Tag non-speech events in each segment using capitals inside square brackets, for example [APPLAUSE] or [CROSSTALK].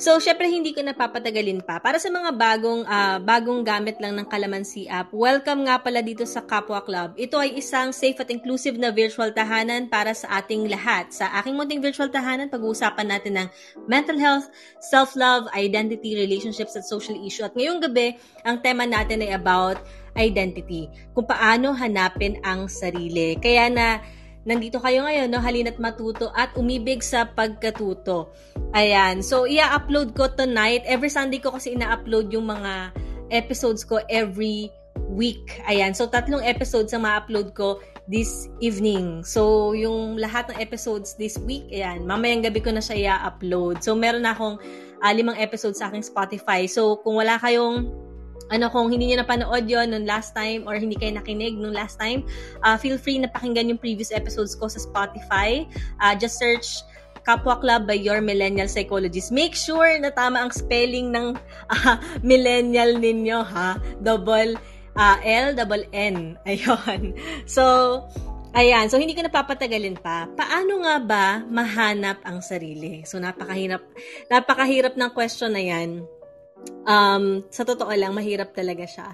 So, syempre hindi ko napapatagalin pa. Para sa mga bagong uh, bagong gamit lang ng Kalamansi app, welcome nga pala dito sa Kapwa Club. Ito ay isang safe at inclusive na virtual tahanan para sa ating lahat. Sa aking munting virtual tahanan, pag-uusapan natin ng mental health, self-love, identity, relationships at social issue. At ngayong gabi, ang tema natin ay about identity. Kung paano hanapin ang sarili. Kaya na nandito kayo ngayon, no? Halina't matuto at umibig sa pagkatuto. Ayan. So, i-upload ko tonight. Every Sunday ko kasi ina-upload yung mga episodes ko every week. Ayan. So, tatlong episodes ang ma-upload ko this evening. So, yung lahat ng episodes this week, ayan, mamayang gabi ko na siya i-upload. So, meron akong uh, limang episodes sa aking Spotify. So, kung wala kayong ano, kung hindi niyo napanood yon nung last time or hindi kayo nakinig nung last time, uh, feel free na pakinggan yung previous episodes ko sa Spotify. Uh, just search Kapwa Club by Your Millennial Psychologist. Make sure na tama ang spelling ng uh, [LAUGHS] millennial ninyo, ha? Double uh, L, double N. [LAUGHS] Ayun. So, Ayan, so hindi ko napapatagalin pa. Paano nga ba mahanap ang sarili? So napakahirap napakahirap ng question na 'yan um, sa totoo lang, mahirap talaga siya.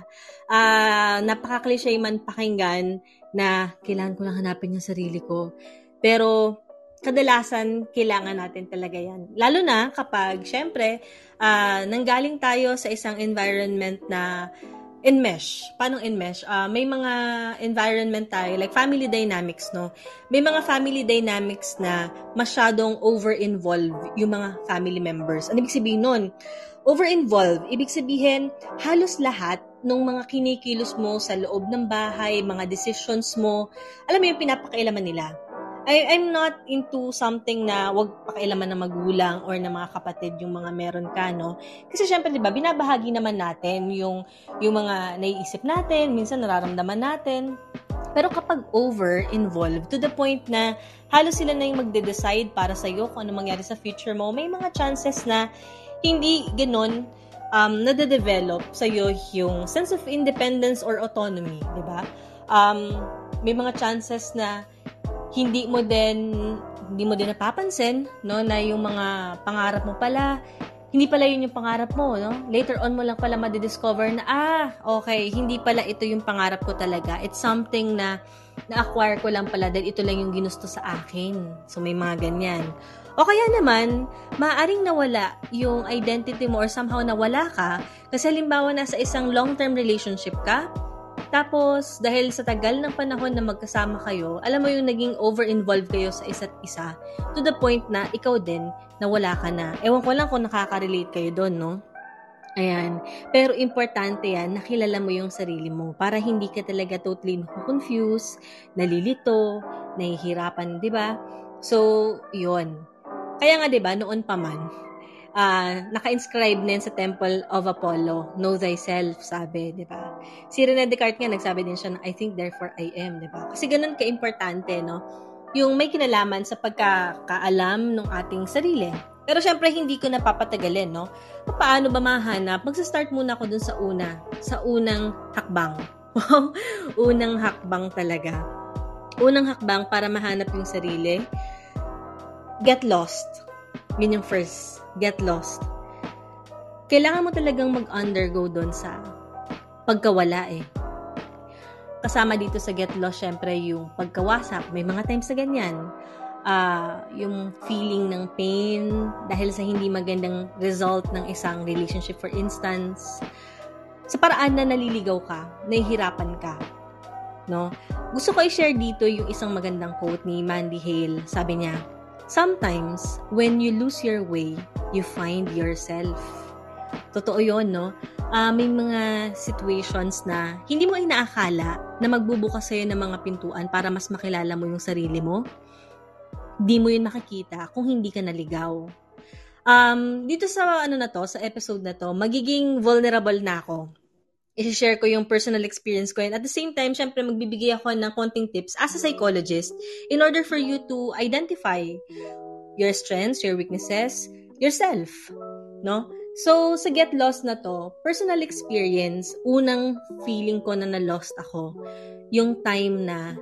Uh, napaka-cliche man pakinggan na kailangan ko lang hanapin yung sarili ko. Pero, kadalasan, kailangan natin talaga yan. Lalo na kapag, syempre, uh, nanggaling tayo sa isang environment na enmesh. Paano enmesh? Uh, may mga environment tayo, like family dynamics, no? May mga family dynamics na masyadong over-involved yung mga family members. Ano ibig sabihin nun? Over-involved, ibig sabihin, halos lahat ng mga kinikilos mo sa loob ng bahay, mga decisions mo, alam mo yung pinapakailaman nila. I, I'm not into something na wag pakialaman ng magulang or ng mga kapatid yung mga meron ka, no? Kasi syempre, di ba, binabahagi naman natin yung, yung mga naiisip natin, minsan nararamdaman natin. Pero kapag over-involved, to the point na halos sila na yung magde-decide para sa'yo kung ano mangyari sa future mo, may mga chances na hindi ganon um, nade-develop sa'yo yung sense of independence or autonomy, di ba? Um, may mga chances na hindi mo din hindi mo din napapansin no na yung mga pangarap mo pala hindi pala yun yung pangarap mo no? Later on mo lang pala ma-discover na ah okay hindi pala ito yung pangarap ko talaga. It's something na na-acquire ko lang pala dahil ito lang yung ginusto sa akin. So may mga ganyan o kaya naman, maaring nawala yung identity mo or somehow nawala ka kasi halimbawa nasa isang long-term relationship ka, tapos, dahil sa tagal ng panahon na magkasama kayo, alam mo yung naging over-involved kayo sa isa't isa to the point na ikaw din nawala ka na. Ewan ko lang kung nakaka-relate kayo doon, no? Ayan. Pero importante yan, nakilala mo yung sarili mo para hindi ka talaga totally confused, nalilito, nahihirapan, di ba? So, yon kaya nga 'di ba noon pa man uh, naka-inscribe na sa Temple of Apollo, know thyself, sabi, 'di ba? Si Rene Descartes nga nagsabi din siya na I think therefore I am, 'di ba? Kasi ganun ka-importante, no? Yung may kinalaman sa pagkakaalam ng ating sarili. Pero syempre, hindi ko napapatagalin, no? Paano ba mahanap? Magsa-start muna ako dun sa una. Sa unang hakbang. [LAUGHS] unang hakbang talaga. Unang hakbang para mahanap yung sarili get lost. Yun yung first, get lost. Kailangan mo talagang mag-undergo doon sa pagkawala eh. Kasama dito sa get lost, syempre, yung pagkawasak. May mga times na ganyan. Uh, yung feeling ng pain dahil sa hindi magandang result ng isang relationship, for instance. Sa paraan na naliligaw ka, nahihirapan ka. No? Gusto ko i-share dito yung isang magandang quote ni Mandy Hale. Sabi niya, Sometimes, when you lose your way, you find yourself. Totoo yon no? Uh, may mga situations na hindi mo inaakala na magbubukas sa'yo ng mga pintuan para mas makilala mo yung sarili mo. Di mo yun makikita kung hindi ka naligaw. Um, dito sa ano na to, sa episode na to, magiging vulnerable na ako i-share ko yung personal experience ko. And at the same time, syempre, magbibigay ako ng konting tips as a psychologist in order for you to identify your strengths, your weaknesses, yourself. No? So, sa Get Lost na to, personal experience, unang feeling ko na na-lost ako, yung time na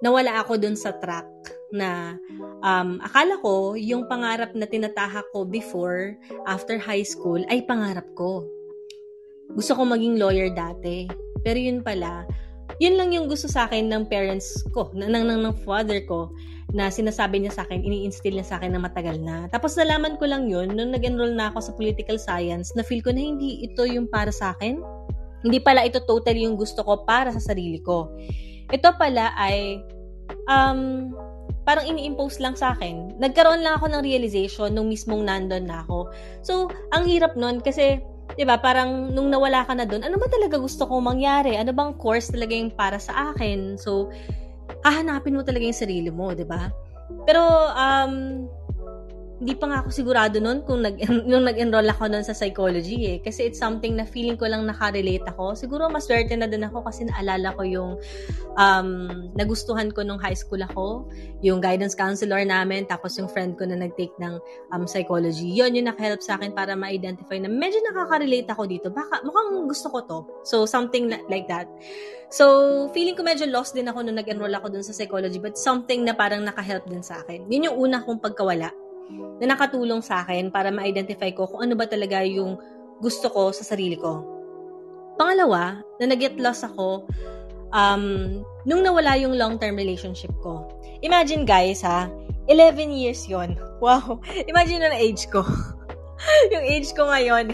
nawala ako dun sa track na um, akala ko yung pangarap na tinatahak ko before, after high school, ay pangarap ko. Gusto ko maging lawyer dati. Pero yun pala, yun lang yung gusto sa akin ng parents ko, ng, ng, ng, father ko, na sinasabi niya sa akin, ini-instill niya sa akin na matagal na. Tapos nalaman ko lang yun, nung nag-enroll na ako sa political science, na feel ko na hindi ito yung para sa akin. Hindi pala ito totally yung gusto ko para sa sarili ko. Ito pala ay, um, parang ini-impose lang sa akin. Nagkaroon lang ako ng realization nung mismong nandun na ako. So, ang hirap nun kasi 'di ba, parang nung nawala ka na doon, ano ba talaga gusto kong mangyari? Ano bang course talaga yung para sa akin? So, hahanapin mo talaga yung sarili mo, 'di ba? Pero um hindi pa nga ako sigurado noon kung nag [LAUGHS] nung nag-enroll ako noon sa psychology eh kasi it's something na feeling ko lang nakarelate ako. Siguro maswerte na din ako kasi naalala ko yung um, nagustuhan ko nung high school ako, yung guidance counselor namin, tapos yung friend ko na nag-take ng um, psychology. Yun yung nakahelp sa akin para ma-identify na medyo nakaka-relate ako dito. Baka mukhang gusto ko to. So something like that. So, feeling ko medyo lost din ako nung nag-enroll ako dun sa psychology but something na parang nakahelp din sa akin. Yun yung una kong pagkawala na nakatulong sa akin para ma-identify ko kung ano ba talaga yung gusto ko sa sarili ko. Pangalawa, na nag-get lost ako um, nung nawala yung long-term relationship ko. Imagine guys ha, 11 years yon [LAUGHS] Wow! Imagine na age ko. [LAUGHS] yung age ko ngayon,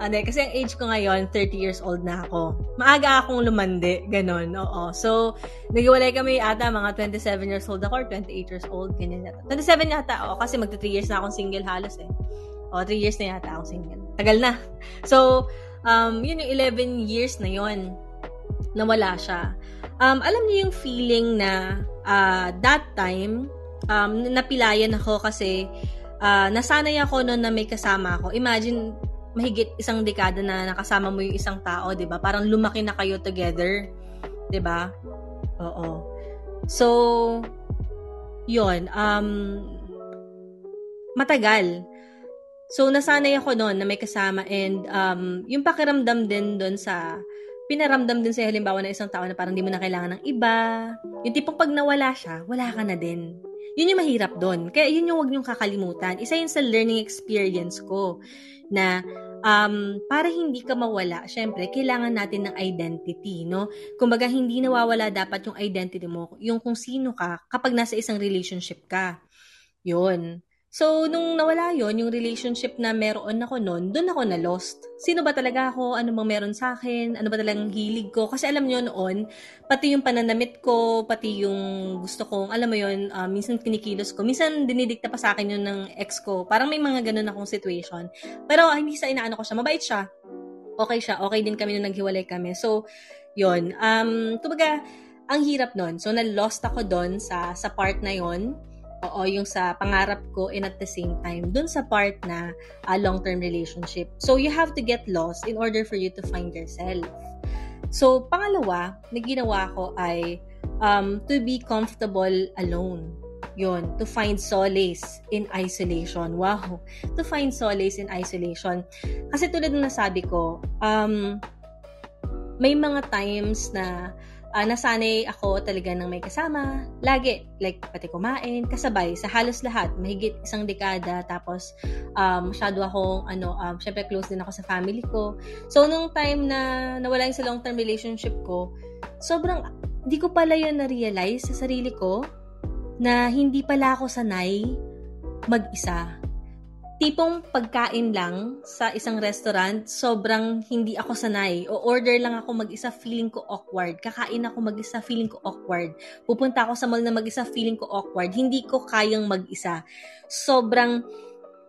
ano, kasi ang age ko ngayon, 30 years old na ako. Maaga akong lumandi, ganun, oo. So, naghiwalay kami ata, mga 27 years old ako or 28 years old, ganyan yata. 27 yata ako, kasi magta 3 years na akong single halos eh. O, 3 years na yata akong single. Tagal na. So, um, yun yung 11 years na yon nawala siya. Um, alam niyo yung feeling na uh, that time, um, napilayan ako kasi uh, nasanay ako noon na may kasama ako. Imagine, mahigit isang dekada na nakasama mo yung isang tao, 'di ba? Parang lumaki na kayo together, 'di ba? Oo. So, 'yon, um matagal. So, nasanay ako noon na may kasama and um, yung pakiramdam din doon sa pinaramdam din sa halimbawa ng isang tao na parang hindi mo na kailangan ng iba. Yung tipong pag nawala siya, wala ka na din. Yun yung mahirap doon. Kaya yun yung wag niyong kakalimutan. Isa yun sa learning experience ko na um, para hindi ka mawala, syempre, kailangan natin ng identity, no? Kumbaga, hindi nawawala dapat yung identity mo, yung kung sino ka kapag nasa isang relationship ka. Yun. So, nung nawala yon yung relationship na meron ako noon, doon ako na-lost. Sino ba talaga ako? Ano bang meron sa akin? Ano ba talagang hilig ko? Kasi alam niyo noon, pati yung pananamit ko, pati yung gusto kong, alam mo yon uh, minsan kinikilos ko. Minsan dinidikta pa sa akin yun ng ex ko. Parang may mga ganun akong situation. Pero hindi sa inaano ko siya. Mabait siya. Okay siya. Okay din kami nung naghiwalay kami. So, yon Um, kumbaga, ang hirap nun. So, na-lost ako doon sa, sa part na yon Oo, yung sa pangarap ko and at the same time, dun sa part na uh, long-term relationship. So, you have to get lost in order for you to find yourself. So, pangalawa na ginawa ko ay um, to be comfortable alone. Yon, to find solace in isolation. Wow, to find solace in isolation. Kasi tulad ng nasabi ko, um, may mga times na uh, nasanay ako talaga ng may kasama. Lagi, like, pati kumain, kasabay, sa halos lahat, mahigit isang dekada, tapos, um, masyado akong, ano, um, syempre close din ako sa family ko. So, nung time na nawala yung sa long-term relationship ko, sobrang, di ko pala yun na-realize sa sarili ko, na hindi pala ako sanay mag-isa tipong pagkain lang sa isang restaurant, sobrang hindi ako sanay. O order lang ako mag-isa, feeling ko awkward. Kakain ako mag-isa, feeling ko awkward. Pupunta ako sa mall na mag-isa, feeling ko awkward. Hindi ko kayang mag-isa. Sobrang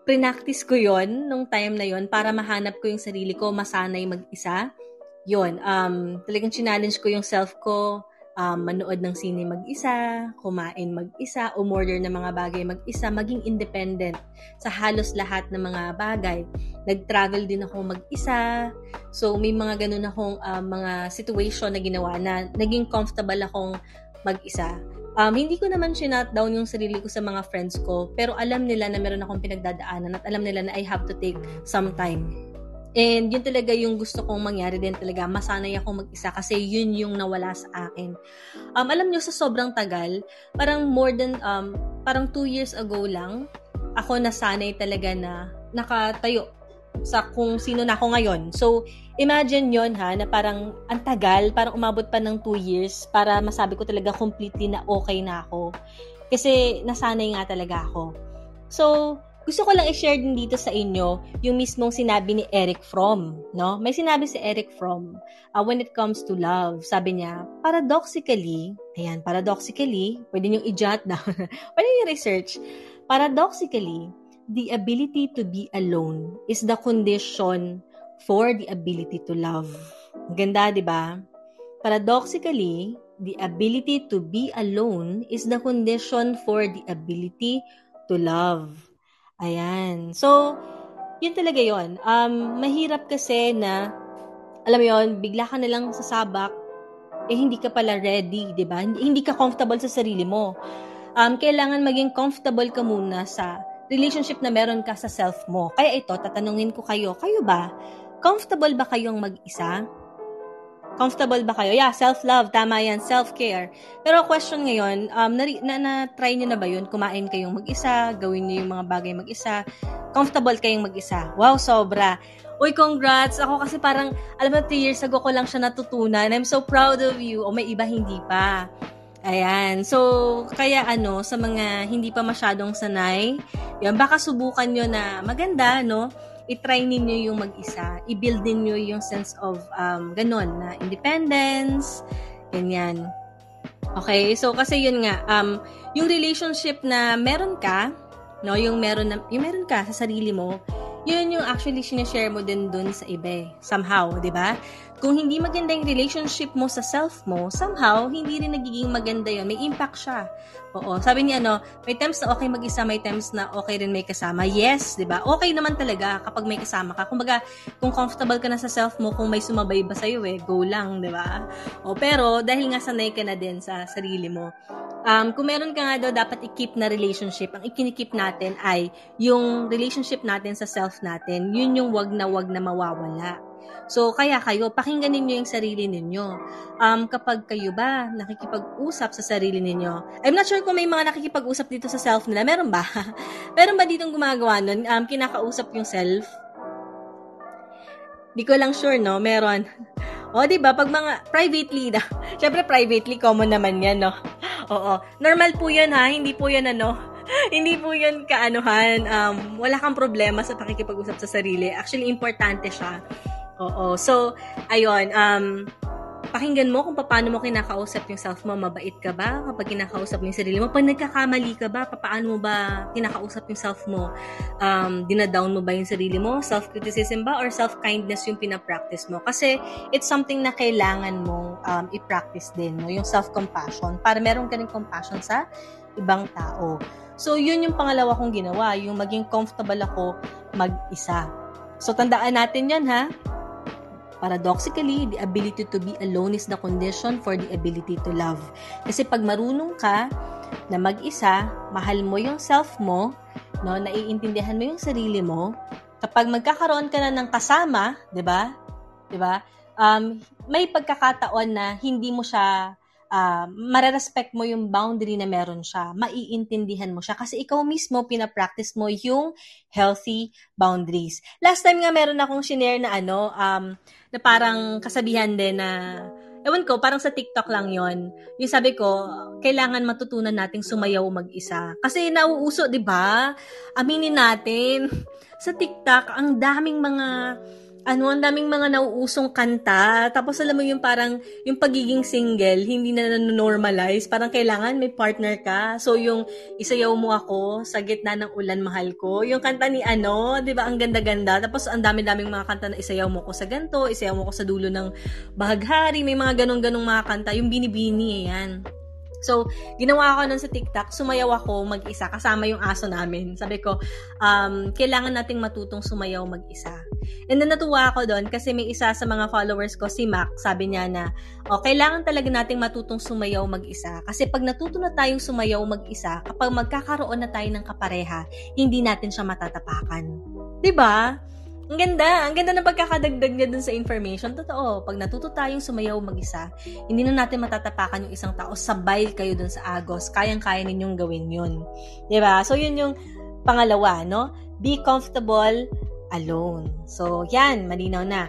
prinactice ko yon nung time na yon para mahanap ko yung sarili ko, masanay mag-isa. Yon, um, talagang challenge ko yung self ko, um, manood ng sine mag-isa, kumain mag-isa, umorder ng mga bagay mag-isa, maging independent sa halos lahat ng mga bagay. Nag-travel din ako mag-isa. So, may mga ganun akong uh, mga situation na ginawa na naging comfortable akong mag-isa. Um, hindi ko naman sinat down yung sarili ko sa mga friends ko, pero alam nila na meron akong pinagdadaanan at alam nila na I have to take some time And yun talaga yung gusto kong mangyari din talaga. Masanay ako mag-isa kasi yun yung nawala sa akin. Um, alam nyo, sa sobrang tagal, parang more than, um, parang two years ago lang, ako nasanay talaga na nakatayo sa kung sino na ako ngayon. So, imagine yon ha, na parang ang tagal, parang umabot pa ng two years para masabi ko talaga completely na okay na ako. Kasi nasanay nga talaga ako. So, gusto ko lang i-share din dito sa inyo yung mismong sinabi ni Eric Fromm, no? May sinabi si Eric Fromm uh, when it comes to love. Sabi niya, paradoxically, ayan, paradoxically, pwede niyo i-jot down, [LAUGHS] pwede niyo research. Paradoxically, the ability to be alone is the condition for the ability to love. Ganda, di ba? Paradoxically, the ability to be alone is the condition for the ability to love. Ayan. So, yun talaga yon. Um, mahirap kasi na, alam mo yon, bigla ka na lang sasabak, eh hindi ka pala ready, di ba? Hindi, hindi ka comfortable sa sarili mo. Um, kailangan maging comfortable ka muna sa relationship na meron ka sa self mo. Kaya ito, tatanungin ko kayo, kayo ba, comfortable ba kayong mag-isa? Comfortable ba kayo? Yeah, self-love, tama yan, self-care. Pero question ngayon, um, na, na, na try niyo na ba yun? Kumain kayong mag-isa, gawin niyo yung mga bagay mag-isa, comfortable kayong mag-isa. Wow, sobra. Uy, congrats! Ako kasi parang, alam mo, 3 years ago ko lang siya natutunan. I'm so proud of you. O may iba hindi pa. Ayan. So, kaya ano, sa mga hindi pa masyadong sanay, yan, baka subukan nyo na maganda, no? I-try ninyo yung mag-isa. I-build ninyo yung sense of um, ganun na independence, ganyan. Okay, so kasi yun nga, um, yung relationship na meron ka, no, yung meron, na, yung meron ka sa sarili mo, yun yung actually sinishare mo din dun sa iba eh, somehow, di ba? Kung hindi maganda yung relationship mo sa self mo, somehow, hindi rin nagiging maganda yun. May impact siya. Oo. Sabi niya, no, may times na okay mag-isa, may times na okay rin may kasama. Yes, di ba? Okay naman talaga kapag may kasama ka. Kumbaga, kung comfortable ka na sa self mo, kung may sumabay ba sa'yo eh, go lang, di ba? O, pero, dahil nga sanay ka na din sa sarili mo, um, kung meron ka nga daw dapat i-keep na relationship, ang ikinikip natin ay yung relationship natin sa self natin, yun yung wag na wag na mawawala. So, kaya kayo, pakinggan ninyo yung sarili ninyo. Um, kapag kayo ba nakikipag-usap sa sarili ninyo, I'm not sure kung may mga nakikipag-usap dito sa self nila. Meron ba? [LAUGHS] meron ba ditong gumagawa nun? Um, kinakausap yung self? Di ko lang sure, no? Meron. [LAUGHS] O, di ba? Pag mga privately na. [LAUGHS] Syempre, privately, common naman yan, no? Oo. Normal po yan, ha? Hindi po yan, ano? hindi po yan kaanuhan. Um, wala kang problema sa pakikipag-usap sa sarili. Actually, importante siya. Oo. So, ayun, um, pakinggan mo kung paano mo kinakausap yung self mo. Mabait ka ba kapag kinakausap mo yung sarili mo? Pag nagkakamali ka ba, paano mo ba kinakausap yung self mo? Um, dinadown mo ba yung sarili mo? Self-criticism ba? Or self-kindness yung pinapractice mo? Kasi it's something na kailangan mong um, i-practice din, no? yung self-compassion, para meron ka rin compassion sa ibang tao. So, yun yung pangalawa kong ginawa, yung maging comfortable ako mag-isa. So, tandaan natin yan, ha? Paradoxically, the ability to be alone is the condition for the ability to love. Kasi pag marunong ka na mag-isa, mahal mo yung self mo, no, naiintindihan mo yung sarili mo, kapag magkakaroon ka na ng kasama, 'di ba? 'Di ba? Um, may pagkakataon na hindi mo siya uh, marerespect mo yung boundary na meron siya, maiintindihan mo siya kasi ikaw mismo pinapractice mo yung healthy boundaries. Last time nga meron akong shinare na ano, um, na parang kasabihan din na Ewan ko, parang sa TikTok lang yon. Yung sabi ko, kailangan matutunan nating sumayaw mag-isa. Kasi nauuso, di ba? Aminin natin, [LAUGHS] sa TikTok, ang daming mga ano, ang daming mga nauusong kanta. Tapos alam mo yung parang, yung pagiging single, hindi na normalize. Parang kailangan may partner ka. So yung isayaw mo ako sa gitna ng ulan mahal ko. Yung kanta ni ano, di ba, ang ganda-ganda. Tapos ang dami-daming mga kanta na isayaw mo ko sa ganto, isayaw mo ko sa dulo ng bahaghari. May mga ganong-ganong mga kanta. Yung binibini, yan. So, ginawa ko nun sa TikTok, sumayaw ako mag-isa, kasama yung aso namin. Sabi ko, um, kailangan nating matutong sumayaw mag-isa. And then natuwa ako doon kasi may isa sa mga followers ko, si Mac, sabi niya na, oh, kailangan talaga nating matutong sumayaw mag-isa. Kasi pag natuto na tayong sumayaw mag-isa, kapag magkakaroon na tayo ng kapareha, hindi natin siya matatapakan. 'Di ba? Ang ganda. Ang ganda ng pagkakadagdag niya dun sa information. Totoo, pag natuto tayong sumayaw mag-isa, hindi na natin matatapakan yung isang tao. Sabay kayo dun sa agos. Kayang-kaya ninyong gawin yun. ba diba? So, yun yung pangalawa, no? Be comfortable alone. So, yan. Malinaw na.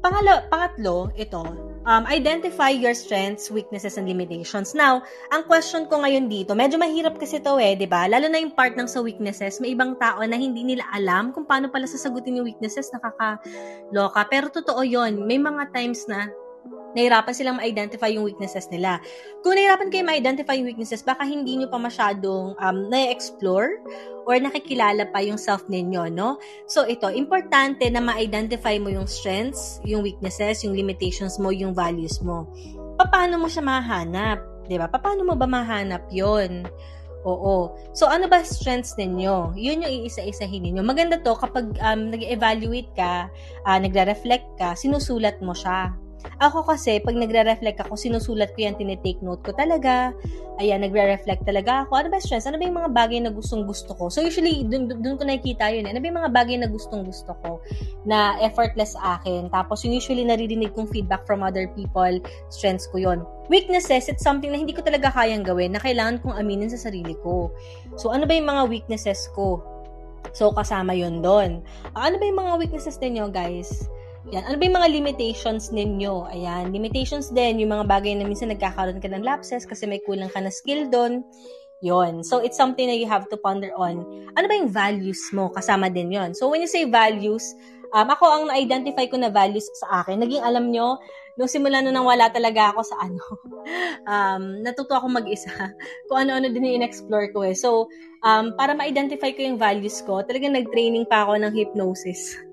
Pangalo, pangatlo, ito, um, identify your strengths, weaknesses, and limitations. Now, ang question ko ngayon dito, medyo mahirap kasi to eh, di ba? Lalo na yung part ng sa weaknesses, may ibang tao na hindi nila alam kung paano pala sasagutin yung weaknesses, nakakaloka. Pero totoo yon may mga times na nahirapan silang ma-identify yung weaknesses nila. Kung nahirapan kayo ma-identify yung weaknesses, baka hindi nyo pa masyadong um, na-explore or nakikilala pa yung self ninyo, no? So, ito, importante na ma-identify mo yung strengths, yung weaknesses, yung limitations mo, yung values mo. Paano mo siya mahanap? ba? Diba? Paano mo ba mahanap yon? Oo. So, ano ba strengths ninyo? Yun yung iisa-isahin ninyo. Maganda to kapag um, nag-evaluate ka, uh, nagre-reflect ka, sinusulat mo siya. Ako kasi, pag nagre-reflect ako, sinusulat ko yan, tinitake note ko talaga. Ayan, nagre-reflect talaga ako. Ano ba stress? Ano ba yung mga bagay na gustong gusto ko? So, usually, dun, dun ko nakikita yun. Eh. Ano ba yung mga bagay na gustong gusto ko? Na effortless akin. Tapos, yung usually naririnig kong feedback from other people, strengths ko yon Weaknesses, it's something na hindi ko talaga kayang gawin, na kailangan kong aminin sa sarili ko. So, ano ba yung mga weaknesses ko? So, kasama yun doon. Ano ba yung mga weaknesses ninyo, guys? Yan. Ano ba yung mga limitations ninyo? Ayan. Limitations din, yung mga bagay na minsan nagkakaroon ka ng lapses kasi may kulang ka na skill doon. Yon. So, it's something that you have to ponder on. Ano ba yung values mo? Kasama din yon. So, when you say values, um, ako ang na-identify ko na values sa akin. Naging alam nyo, nung simula na nang wala talaga ako sa ano, [LAUGHS] um, natuto ako mag-isa. [LAUGHS] Kung ano-ano din yung in-explore ko eh. So, um, para ma-identify ko yung values ko, talagang nag-training pa ako ng hypnosis.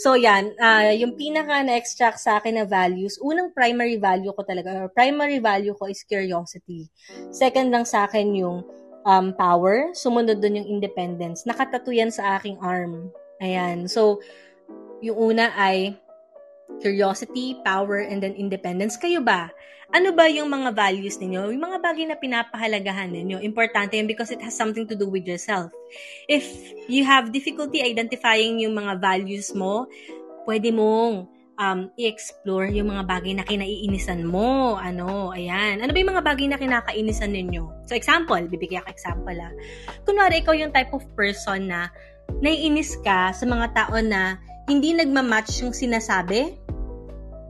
So, yan. Uh, yung pinaka na-extract sa akin na values, unang primary value ko talaga, or primary value ko is curiosity. Second lang sa akin yung um, power. Sumunod dun yung independence. Nakatato yan sa aking arm. Ayan. So, yung una ay curiosity, power, and then independence. Kayo ba? Ano ba yung mga values ninyo? Yung mga bagay na pinapahalagahan ninyo. Importante yun because it has something to do with yourself. If you have difficulty identifying yung mga values mo, pwede mong um, i-explore yung mga bagay na kinaiinisan mo. Ano, ayan. Ano ba yung mga bagay na kinakainisan ninyo? So, example, bibigyan ka example ah. Kunwari, ikaw yung type of person na naiinis ka sa mga tao na hindi nagmamatch yung sinasabi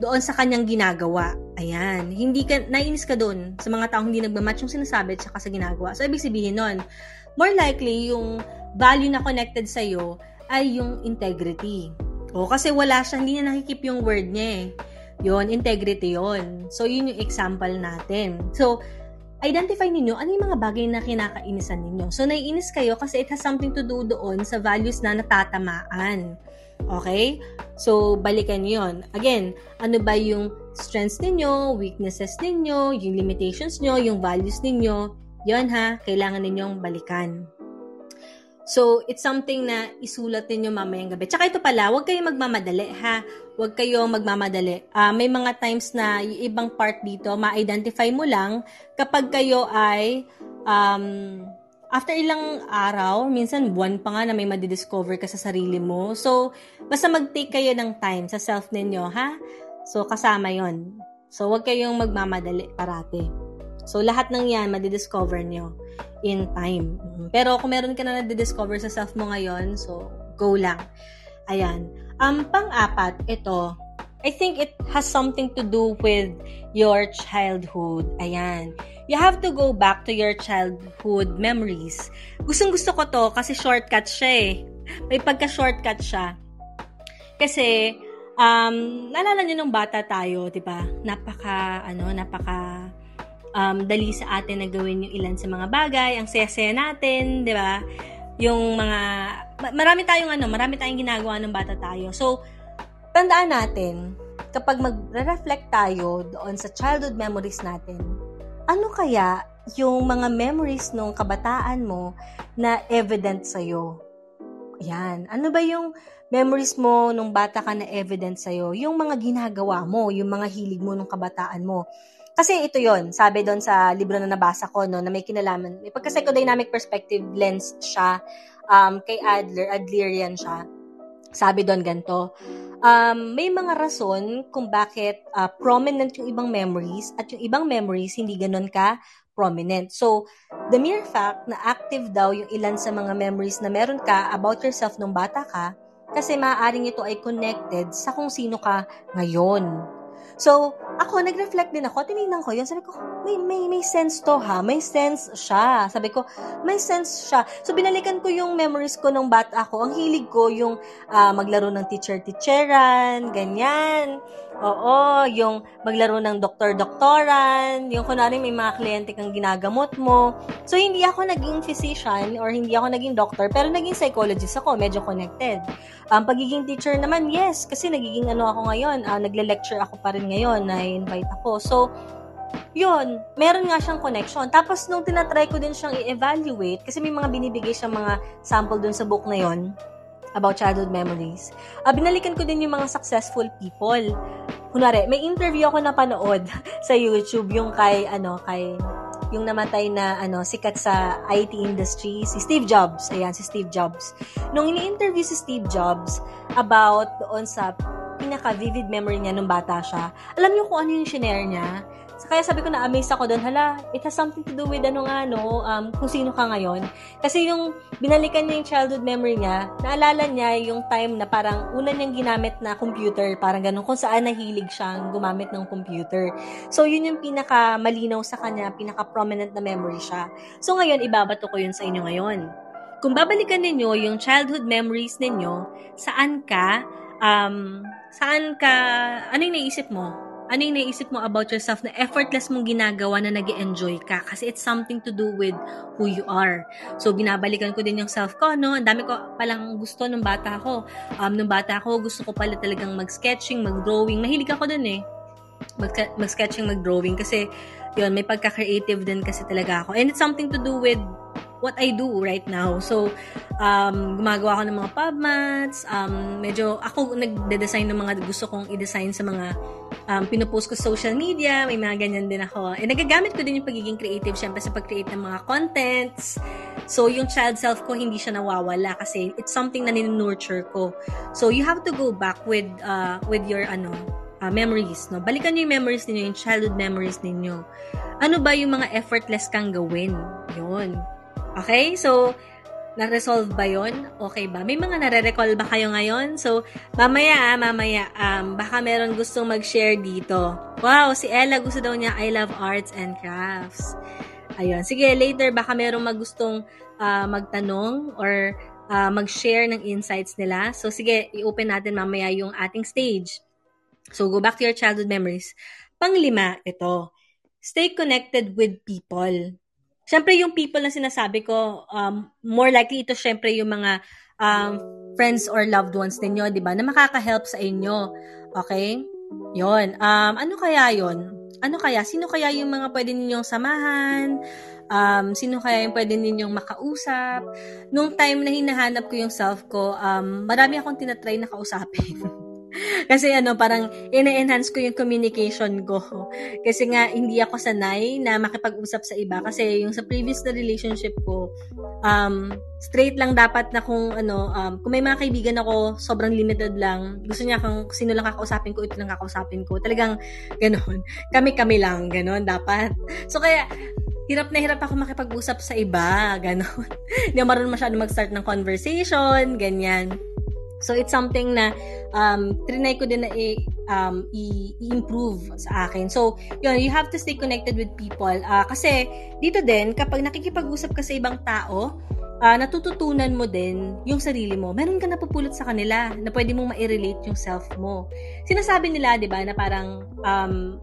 doon sa kanyang ginagawa. Ayan. Hindi ka, nainis ka doon sa mga taong hindi nagmamatch yung sinasabi at saka sa ginagawa. So, ibig sabihin nun, more likely, yung value na connected sa'yo ay yung integrity. O, kasi wala siya, hindi niya nakikip yung word niya eh. Yun, integrity yon So, yun yung example natin. So, identify ninyo ano yung mga bagay na kinakainisan ninyo. So, naiinis kayo kasi it has something to do doon sa values na natatamaan. Okay? So, balikan yon Again, ano ba yung strengths ninyo, weaknesses ninyo, yung limitations nyo, yung values ninyo. Yon ha, kailangan ninyong balikan. So, it's something na isulat ninyo mamayang gabi. Tsaka ito pala, huwag kayong magmamadali ha. Huwag kayong magmamadali. Uh, may mga times na yung ibang part dito, ma-identify mo lang kapag kayo ay um, after ilang araw, minsan buwan pa nga na may madidiscover ka sa sarili mo. So, basta mag-take kayo ng time sa self ninyo, ha? So, kasama yon So, wag kayong magmamadali parati. So, lahat ng yan, madidiscover nyo in time. Pero kung meron ka na nadidiscover sa self mo ngayon, so, go lang. Ayan. Um, pang-apat, ito, I think it has something to do with your childhood. Ayan you have to go back to your childhood memories. Gustong gusto ko to kasi shortcut siya eh. May pagka-shortcut siya. Kasi, um, naalala nyo nung bata tayo, di ba? Napaka, ano, napaka, um, dali sa atin na gawin yung ilan sa mga bagay, ang saya-saya natin, di ba? Yung mga, marami tayong ano, marami tayong ginagawa ng bata tayo. So, tandaan natin, kapag magre-reflect tayo doon sa childhood memories natin, ano kaya yung mga memories nung kabataan mo na evident sa'yo? Yan. Ano ba yung memories mo nung bata ka na evident sa'yo? Yung mga ginagawa mo, yung mga hilig mo nung kabataan mo. Kasi ito yon sabi doon sa libro na nabasa ko, no, na may kinalaman. May pagka-psychodynamic perspective lens siya um, kay Adler, Adlerian siya. Sabi doon ganito, um, may mga rason kung bakit uh, prominent yung ibang memories at yung ibang memories hindi ganun ka prominent. So, the mere fact na active daw yung ilan sa mga memories na meron ka about yourself nung bata ka, kasi maaaring ito ay connected sa kung sino ka ngayon. So, ako, nag-reflect din ako. Tinignan ko yun. Sabi ko, may, may, may sense to ha. May sense siya. Sabi ko, may sense siya. So, binalikan ko yung memories ko nung bata ako. Ang hilig ko yung uh, maglaro ng teacher-teacheran, ganyan. Oo, yung maglaro ng doktor-doktoran, yung kunwari may mga kliyente kang ginagamot mo. So, hindi ako naging physician or hindi ako naging doctor, pero naging psychologist ako, medyo connected. Um, pagiging teacher naman, yes, kasi nagiging ano ako ngayon, uh, nagle-lecture ako pa rin ngayon, na-invite ako. So, yun, meron nga siyang connection. Tapos, nung tinatry ko din siyang i-evaluate, kasi may mga binibigay siyang mga sample dun sa book na yon about childhood memories. Uh, binalikan ko din yung mga successful people. Kunwari, may interview ako napanood [LAUGHS] sa YouTube, yung kay, ano, kay, yung namatay na, ano, sikat sa IT industry, si Steve Jobs. Ayan, si Steve Jobs. Nung ini-interview si Steve Jobs about doon sa pinaka-vivid memory niya nung bata siya, alam niyo kung ano yung shinare niya? Kaya sabi ko na amaze ako doon, hala, it has something to do with ano nga, no, um, kung sino ka ngayon. Kasi yung binalikan niya yung childhood memory niya, naalala niya yung time na parang una niyang ginamit na computer, parang ganun, kung saan nahilig siyang gumamit ng computer. So, yun yung pinaka malinaw sa kanya, pinaka prominent na memory siya. So, ngayon, ibabato ko yun sa inyo ngayon. Kung babalikan ninyo yung childhood memories ninyo, saan ka, um, saan ka, ano yung naisip mo? Ano yung naisip mo about yourself na effortless mong ginagawa na nag enjoy ka kasi it's something to do with who you are. So, binabalikan ko din yung self ko, no? Ang dami ko palang gusto nung bata ko. Um, nung bata ko, gusto ko pala talagang mag-sketching, mag-drawing. Mahilig ako dun eh. Mag- mag-sketching, mag-drawing kasi yun, may pagka-creative din kasi talaga ako. And it's something to do with what I do right now. So, um, gumagawa ako ng mga pub mats, um, medyo ako nagde-design ng mga gusto kong i-design sa mga um, pinupost ko sa social media, may mga ganyan din ako. And nagagamit ko din yung pagiging creative syempre sa pag-create ng mga contents. So, yung child self ko, hindi siya nawawala kasi it's something na ninurture ko. So, you have to go back with, uh, with your, ano, uh, memories, no? Balikan niyo yung memories niyo yung childhood memories ninyo. Ano ba yung mga effortless kang gawin? Yun. Okay? So, na-resolve ba yon? Okay ba? May mga nare-recall ba kayo ngayon? So, mamaya, ah, mamaya, um, baka meron gustong mag-share dito. Wow, si Ella gusto daw niya, I love arts and crafts. Ayun. Sige, later, baka meron magustong uh, magtanong or uh, mag-share ng insights nila. So, sige, i-open natin mamaya yung ating stage. So, go back to your childhood memories. Panglima, ito. Stay connected with people. Siyempre, yung people na sinasabi ko, um, more likely ito syempre yung mga um, friends or loved ones ninyo, di ba, na makaka-help sa inyo. Okay? Yon. Um, ano kaya yon? Ano kaya? Sino kaya yung mga pwede ninyong samahan? Um, sino kaya yung pwede ninyong makausap? Nung time na hinahanap ko yung self ko, um, marami akong tinatry na kausapin. [LAUGHS] [LAUGHS] Kasi ano, parang ina-enhance ko yung communication ko. Kasi nga, hindi ako sanay na makipag-usap sa iba. Kasi yung sa previous na relationship ko, um, straight lang dapat na kung ano, um, kung may mga kaibigan ako, sobrang limited lang. Gusto niya kung sino lang kakausapin ko, ito lang kakausapin ko. Talagang ganun. [LAUGHS] Kami-kami lang, ganun dapat. So kaya, hirap na hirap ako makipag-usap sa iba, ganun. [LAUGHS] Hindi ako marunong masyado mag-start ng conversation, ganyan. So, it's something na um, trinay ko din na i- um, i-improve sa akin. So, yun, you have to stay connected with people. Uh, kasi, dito din, kapag nakikipag-usap ka sa ibang tao, uh, natututunan mo din yung sarili mo. Meron ka napupulot sa kanila na pwede mong ma-relate yung self mo. Sinasabi nila, di ba, na parang um,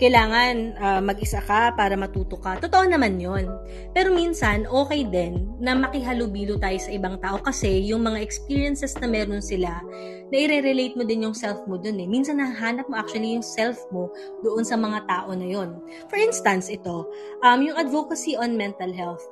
kailangan uh, mag-isa ka para matuto ka. Totoo naman yon. Pero minsan, okay din na makihalubilo tayo sa ibang tao kasi yung mga experiences na meron sila, na i-relate mo din yung self mo dun eh. Minsan nahanap mo actually yung self mo doon sa mga tao na yon. For instance, ito, um, yung advocacy on mental health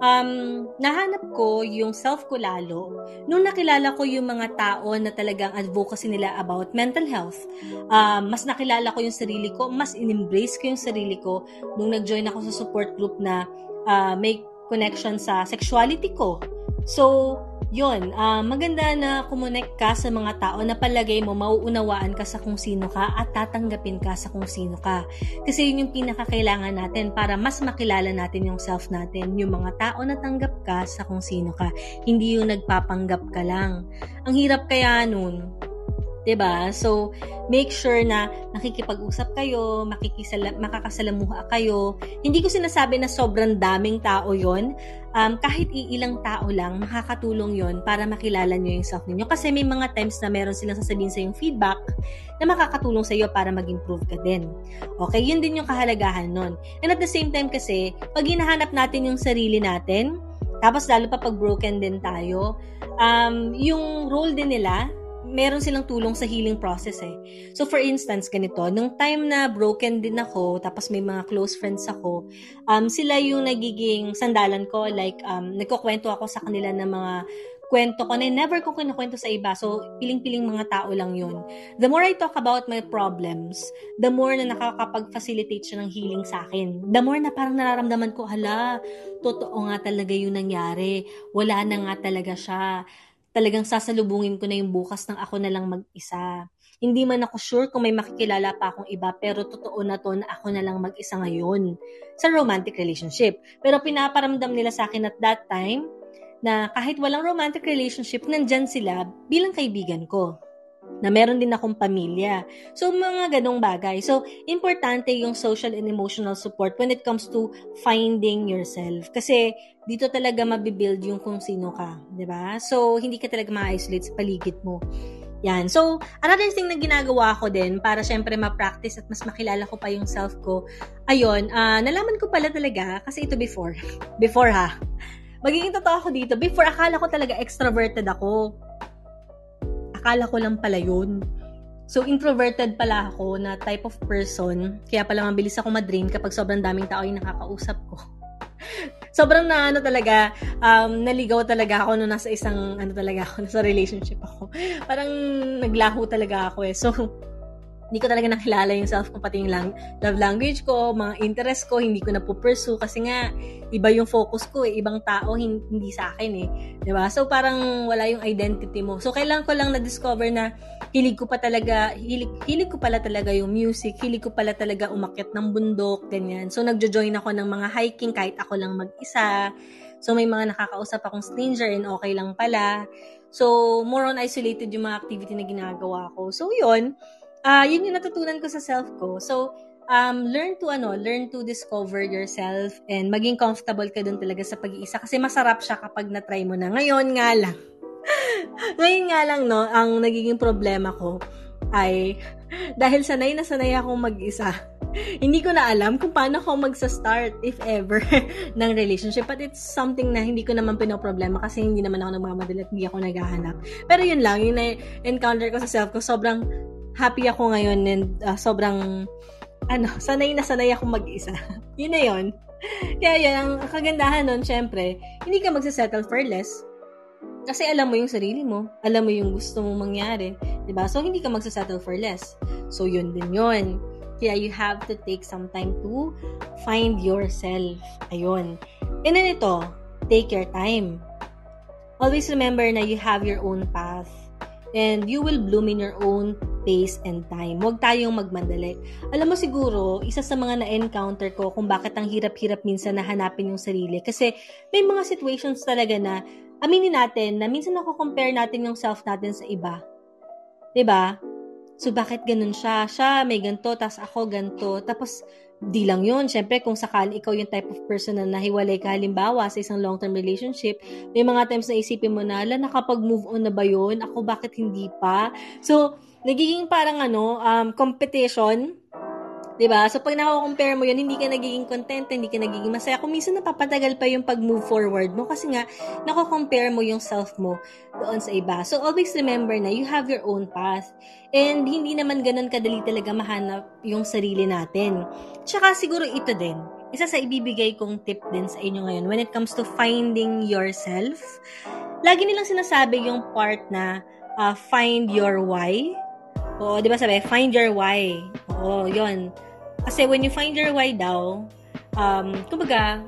um, nahanap ko yung self ko lalo nung nakilala ko yung mga tao na talagang advocacy nila about mental health. Um, mas nakilala ko yung sarili ko, mas in-embrace ko yung sarili ko nung nag-join ako sa support group na uh, may connection sa sexuality ko. So, yon uh, maganda na kumonek ka sa mga tao na palagay mo mauunawaan ka sa kung sino ka at tatanggapin ka sa kung sino ka. Kasi yun yung pinakakailangan natin para mas makilala natin yung self natin. Yung mga tao na tanggap ka sa kung sino ka. Hindi yung nagpapanggap ka lang. Ang hirap kaya nun, 'di ba? So, make sure na nakikipag-usap kayo, makikisala, makakasalamuha kayo. Hindi ko sinasabi na sobrang daming tao 'yon. Um, kahit iilang tao lang, makakatulong 'yon para makilala niyo yung self niyo kasi may mga times na meron silang sasabihin sa yung feedback na makakatulong sa iyo para mag-improve ka din. Okay, yun din yung kahalagahan nun. And at the same time kasi, pag hinahanap natin yung sarili natin, tapos lalo pa pag broken din tayo, um, yung role din nila meron silang tulong sa healing process eh. So for instance, ganito, nung time na broken din ako, tapos may mga close friends ako, um, sila yung nagiging sandalan ko, like, um, nagkukwento ako sa kanila ng mga kwento ko na never ko kinukwento sa iba. So, piling-piling mga tao lang yun. The more I talk about my problems, the more na nakakapag-facilitate siya ng healing sa akin. The more na parang nararamdaman ko, hala, totoo nga talaga yung nangyari. Wala na nga talaga siya talagang sasalubungin ko na yung bukas ng ako na lang mag-isa. Hindi man ako sure kung may makikilala pa akong iba, pero totoo na to na ako na lang mag-isa ngayon sa romantic relationship. Pero pinaparamdam nila sa akin at that time na kahit walang romantic relationship, nandyan sila bilang kaibigan ko na meron din akong pamilya. So, mga ganong bagay. So, importante yung social and emotional support when it comes to finding yourself. Kasi, dito talaga mabibuild yung kung sino ka. ba diba? So, hindi ka talaga ma-isolate sa paligid mo. Yan. So, another thing na ginagawa ko din para syempre ma-practice at mas makilala ko pa yung self ko, ayun, uh, nalaman ko pala talaga, kasi ito before, [LAUGHS] before ha, magiging totoo ako dito, before akala ko talaga extroverted ako akala ko lang pala yun. So, introverted pala ako na type of person. Kaya pala mabilis ako madrain kapag sobrang daming tao yung nakakausap ko. [LAUGHS] sobrang na ano talaga, um, naligaw talaga ako nung nasa isang, ano talaga ako, [LAUGHS] nasa relationship ako. Parang naglaho talaga ako eh. So, hindi ko talaga nakilala yung self ko, pati yung lang, love language ko, mga interest ko, hindi ko na pursue kasi nga, iba yung focus ko eh, ibang tao, hindi sa akin eh. ba diba? So, parang wala yung identity mo. So, kailangan ko lang na-discover na hilig ko pa talaga, hilig, hilig ko pala talaga yung music, hilig ko pala talaga umakyat ng bundok, ganyan. So, nagjo-join ako ng mga hiking kahit ako lang mag-isa. So, may mga nakakausap akong stranger and okay lang pala. So, more on isolated yung mga activity na ginagawa ko. So, yun uh, yun yung natutunan ko sa self ko. So, um, learn to ano, learn to discover yourself and maging comfortable ka dun talaga sa pag-iisa kasi masarap siya kapag na-try mo na. Ngayon nga lang. [LAUGHS] ngayon nga lang, no, ang nagiging problema ko ay [LAUGHS] dahil sanay na sanay akong mag-isa. [LAUGHS] hindi ko na alam kung paano ako magsa-start, if ever, ng relationship. But it's something na hindi ko naman pinoproblema kasi hindi naman ako nagmamadali at hindi ako naghahanap. Pero yun lang, yun na encounter ko sa self ko. Sobrang happy ako ngayon and uh, sobrang ano, sanay na sanay ako mag-isa. [LAUGHS] yun na yun. Kaya yan, ang kagandahan nun, syempre, hindi ka magsasettle for less. Kasi alam mo yung sarili mo. Alam mo yung gusto mong mangyari. ba diba? So, hindi ka magsasettle for less. So, yun din yun. Kaya you have to take some time to find yourself. Ayun. And then ito, take your time. Always remember na you have your own path and you will bloom in your own pace and time. Huwag tayong magmandali. Alam mo siguro, isa sa mga na-encounter ko kung bakit ang hirap-hirap minsan na hanapin yung sarili. Kasi may mga situations talaga na aminin natin na minsan ako-compare natin yung self natin sa iba. ba? Diba? So, bakit ganun siya? Siya may ganto, tas ako ganto. Tapos, di lang yun. Siyempre, kung sakali ikaw yung type of person na nahiwalay ka, halimbawa, sa isang long-term relationship, may mga times na isipin mo na, ala, nakapag-move on na ba yun? Ako, bakit hindi pa? So, nagiging parang ano, um, competition 'Di ba? So pag nako-compare mo 'yun, hindi ka nagiging content, hindi ka nagiging masaya. Kung minsan napapatagal pa yung pag-move forward mo kasi nga nako-compare mo yung self mo doon sa iba. So always remember na you have your own path. And hindi naman ganun kadali talaga mahanap yung sarili natin. Tsaka siguro ito din. Isa sa ibibigay kong tip din sa inyo ngayon when it comes to finding yourself. Lagi nilang sinasabi yung part na uh, find your why. Oo, di ba sabi, find your why. Oo, yon kasi when you find your why daw, um, kumbaga,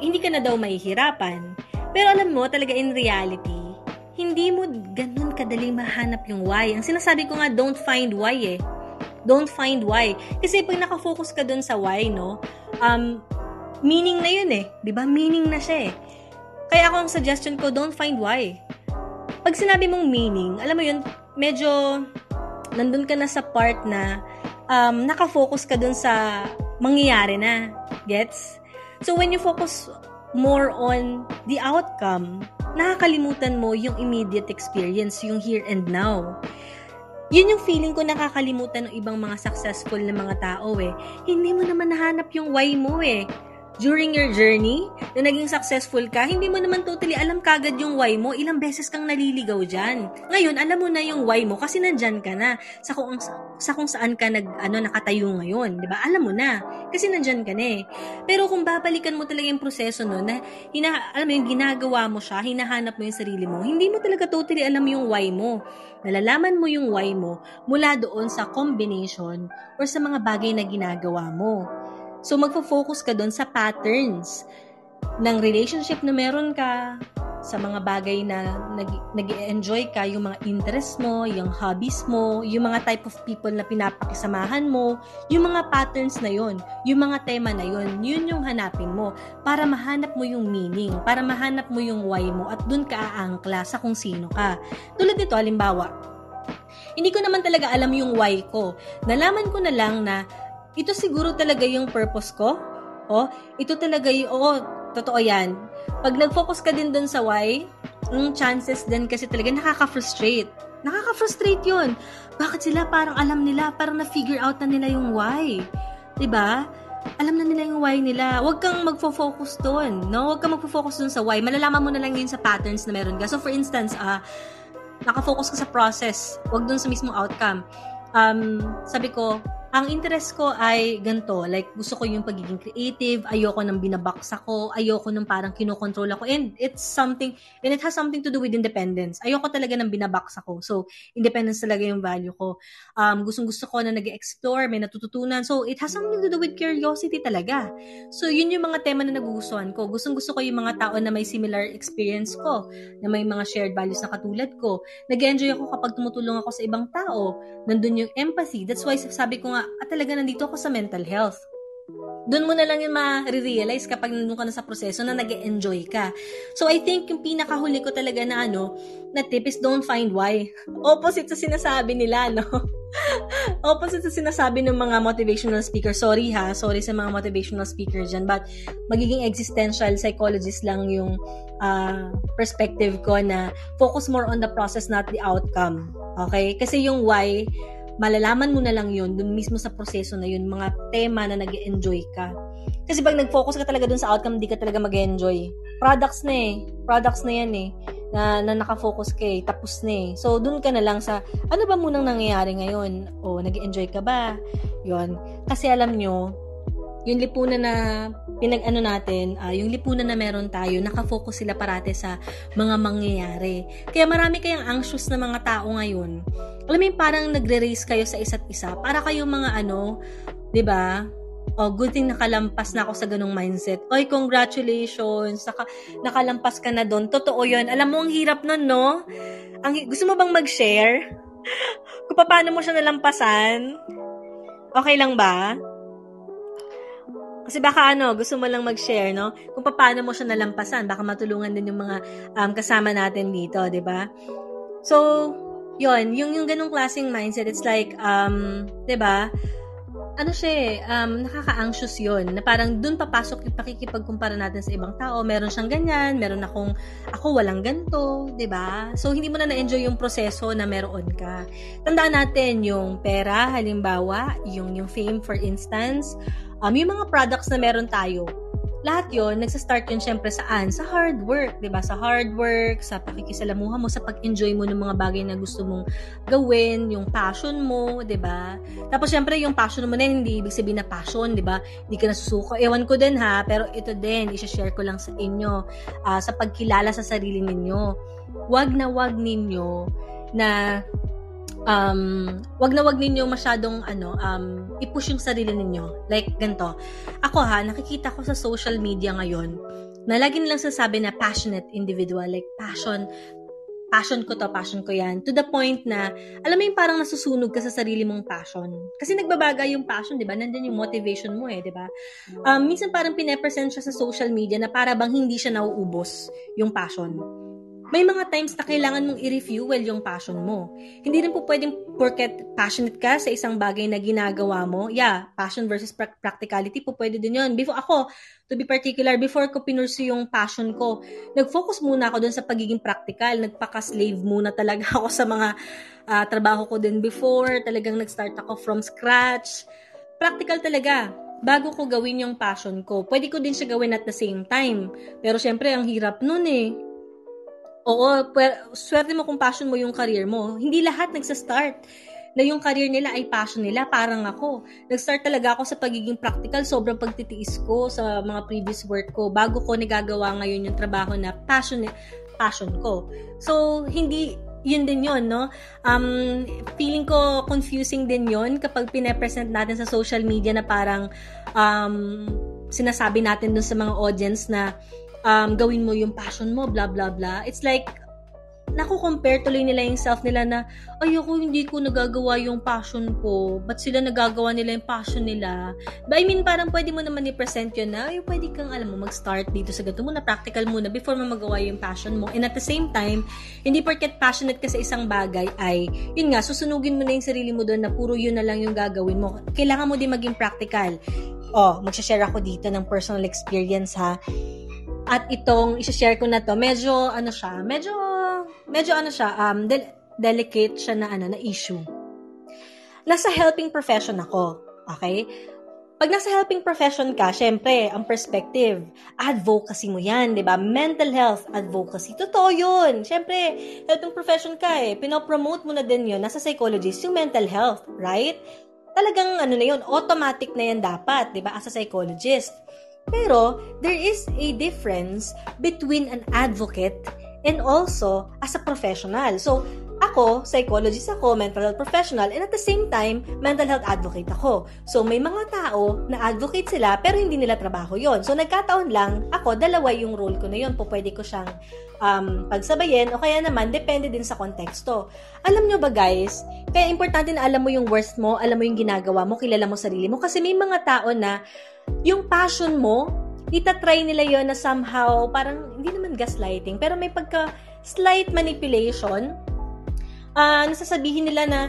hindi ka na daw mahihirapan. Pero alam mo, talaga in reality, hindi mo ganun kadali mahanap yung why. Ang sinasabi ko nga, don't find why eh. Don't find why. Kasi pag nakafocus ka dun sa why, no, um, meaning na yun eh. ba diba? Meaning na siya eh. Kaya ako ang suggestion ko, don't find why. Pag sinabi mong meaning, alam mo yun, medyo nandun ka na sa part na um, nakafocus ka dun sa mangyayari na. Gets? So when you focus more on the outcome, nakakalimutan mo yung immediate experience, yung here and now. Yun yung feeling ko nakakalimutan ng ibang mga successful na mga tao eh. Hindi mo naman nahanap yung why mo eh during your journey na naging successful ka, hindi mo naman totally alam kagad yung why mo. Ilang beses kang naliligaw dyan. Ngayon, alam mo na yung why mo kasi nandyan ka na sa kung, sa kung saan ka nag, ano, nakatayo ngayon. ba Alam mo na. Kasi nandyan ka na eh. Pero kung babalikan mo talaga yung proseso no, na hina, alam mo yung ginagawa mo siya, hinahanap mo yung sarili mo, hindi mo talaga totally alam yung why mo. Nalalaman mo yung why mo mula doon sa combination or sa mga bagay na ginagawa mo. So, magfo-focus ka doon sa patterns ng relationship na meron ka, sa mga bagay na nag, enjoy ka, yung mga interest mo, yung hobbies mo, yung mga type of people na pinapakisamahan mo, yung mga patterns na yon, yung mga tema na yon, yun yung hanapin mo para mahanap mo yung meaning, para mahanap mo yung why mo at dun ka aangkla sa kung sino ka. Tulad nito, halimbawa, hindi ko naman talaga alam yung why ko. Nalaman ko na lang na ito siguro talaga yung purpose ko. Oh, ito talaga yung, oo, totoo yan. Pag nag-focus ka din dun sa why, yung chances din kasi talaga nakaka-frustrate. Nakaka-frustrate yun. Bakit sila parang alam nila, parang na-figure out na nila yung why. ba? Diba? Alam na nila yung why nila. Huwag kang magfo-focus doon, no? Huwag kang magfo-focus doon sa why. Malalaman mo na lang yun sa patterns na meron ka. So, for instance, ah, uh, nakafocus ka sa process. Huwag doon sa mismong outcome. Um, sabi ko, ang interest ko ay ganito, like gusto ko yung pagiging creative, ayoko nang binabaksa ko, ayoko nang parang kinokontrol ako, and it's something, and it has something to do with independence. Ayoko talaga nang binabaksa ko. So, independence talaga yung value ko. Um, gustong gusto ko na nag explore may natututunan. So, it has something to do with curiosity talaga. So, yun yung mga tema na nagugustuhan ko. Gustong gusto ko yung mga tao na may similar experience ko, na may mga shared values na katulad ko. Nag-enjoy ako kapag tumutulong ako sa ibang tao. Nandun yung empathy. That's why sabi ko nga, at talaga nandito ako sa mental health. Doon mo na lang yung ma-realize kapag nandun ka na sa proseso na nag enjoy ka. So, I think yung pinakahuli ko talaga na ano, na tip is don't find why. [LAUGHS] Opposite sa sinasabi nila, no? [LAUGHS] Opposite sa sinasabi ng mga motivational speaker. Sorry ha, sorry sa mga motivational speaker dyan. But, magiging existential psychologist lang yung uh, perspective ko na focus more on the process, not the outcome. Okay? Kasi yung why, malalaman mo na lang yun dun mismo sa proseso na yun, mga tema na nag enjoy ka. Kasi pag nag-focus ka talaga dun sa outcome, hindi ka talaga mag enjoy Products na eh. Products na yan eh. Na, na nakafocus ka eh. Tapos na eh. So, dun ka na lang sa, ano ba munang nangyayari ngayon? O, nag enjoy ka ba? yon Kasi alam nyo, yung lipunan na pinag-ano natin, uh, yung lipunan na meron tayo, nakafocus sila parate sa mga mangyayari. Kaya marami kayang anxious na mga tao ngayon. Alam mo parang nagre-race kayo sa isa't isa. Para kayong mga ano, 'di ba? Oh, good thing nakalampas na ako sa ganung mindset. Oy, congratulations. Naka, nakalampas ka na doon. Totoo 'yon. Alam mo ang hirap nun, no? Ang gusto mo bang mag-share? [LAUGHS] Kung paano mo siya nalampasan? Okay lang ba? Kasi baka ano, gusto mo lang mag-share, no? Kung paano mo siya nalampasan, baka matulungan din yung mga um, kasama natin dito, 'di ba? So, 'yon, yung yung ganung klaseng mindset, it's like um, 'di ba? ano siya eh, um, nakaka-anxious yun, na parang dun papasok yung pakikipagkumpara natin sa ibang tao. Meron siyang ganyan, meron akong, ako walang ganto, ba? So, hindi mo na na-enjoy yung proseso na meron ka. Tandaan natin yung pera, halimbawa, yung, yung fame for instance, um, yung mga products na meron tayo, lahat yon nagsa-start yun syempre saan? Sa hard work, 'di ba? Sa hard work, sa pakikisalamuha mo, sa pag-enjoy mo ng mga bagay na gusto mong gawin, yung passion mo, 'di ba? Tapos syempre yung passion mo na hindi ibig sabihin na passion, 'di ba? Hindi ka nasusuko. Ewan ko din ha, pero ito din, i-share ko lang sa inyo uh, sa pagkilala sa sarili ninyo. Wag na wag ninyo na um, wag na wag ninyo masyadong ano, um, i-push yung sarili ninyo. Like, ganito. Ako ha, nakikita ko sa social media ngayon, na lagi nilang sasabi na passionate individual, like passion, passion ko to, passion ko yan. To the point na, alam mo yung parang nasusunog ka sa sarili mong passion. Kasi nagbabaga yung passion, di ba? Nandun yung motivation mo eh, di ba? Um, minsan parang pinepresent siya sa social media na para bang hindi siya nauubos yung passion may mga times na kailangan mong i-refuel yung passion mo. Hindi rin po pwedeng porket passionate ka sa isang bagay na ginagawa mo. Yeah, passion versus pra- practicality po pwede din yun. Before ako, to be particular, before ko pinursu yung passion ko, nag-focus muna ako dun sa pagiging practical. Nagpaka-slave muna talaga [LAUGHS] ako sa mga uh, trabaho ko din before. Talagang nag-start ako from scratch. Practical talaga bago ko gawin yung passion ko. Pwede ko din siya gawin at the same time. Pero syempre, ang hirap nun eh Oo, pwer, swerte mo kung passion mo yung career mo. Hindi lahat nagsa-start na yung career nila ay passion nila. Parang ako. Nag-start talaga ako sa pagiging practical. Sobrang pagtitiis ko sa mga previous work ko bago ko nagagawa ngayon yung trabaho na passion, passion ko. So, hindi, yun din yun, no? Um, feeling ko confusing din yun kapag pine-present natin sa social media na parang um, sinasabi natin dun sa mga audience na um, gawin mo yung passion mo, blah, blah, blah. It's like, naku-compare tuloy nila yung self nila na, ayoko, hindi ko nagagawa yung passion ko. Ba't sila nagagawa nila yung passion nila? But I mean, parang pwede mo naman i-present yun na, ay, pwede kang, alam mo, mag-start dito sa ganito muna, practical muna, before mo magawa yung passion mo. And at the same time, hindi porket passionate ka sa isang bagay ay, yun nga, susunugin mo na yung sarili mo doon na puro yun na lang yung gagawin mo. Kailangan mo din maging practical. Oh, mag-share ako dito ng personal experience ha at itong i-share ko na to, medyo ano siya, medyo medyo ano siya, um del- delicate siya na ano na issue. Nasa helping profession ako. Okay? Pag nasa helping profession ka, syempre, ang perspective, advocacy mo yan, di ba? Mental health advocacy. Totoo yun. Syempre, helping profession ka eh. Pinopromote mo na din yun. Nasa psychologist, yung mental health, right? Talagang ano na yun, automatic na yan dapat, di ba? As a psychologist. Pero, there is a difference between an advocate and also as a professional. So, ako, psychologist ako, mental health professional, and at the same time, mental health advocate ako. So, may mga tao na advocate sila, pero hindi nila trabaho yon So, nagkataon lang, ako, dalawa yung role ko na yon Po, pwede ko siyang um, pagsabayin, o kaya naman, depende din sa konteksto. Alam nyo ba guys, kaya importante na alam mo yung worth mo, alam mo yung ginagawa mo, kilala mo sarili mo, kasi may mga tao na yung passion mo, itatry nila yon na somehow, parang, hindi naman gaslighting, pero may pagka slight manipulation, uh, nasasabihin nila na,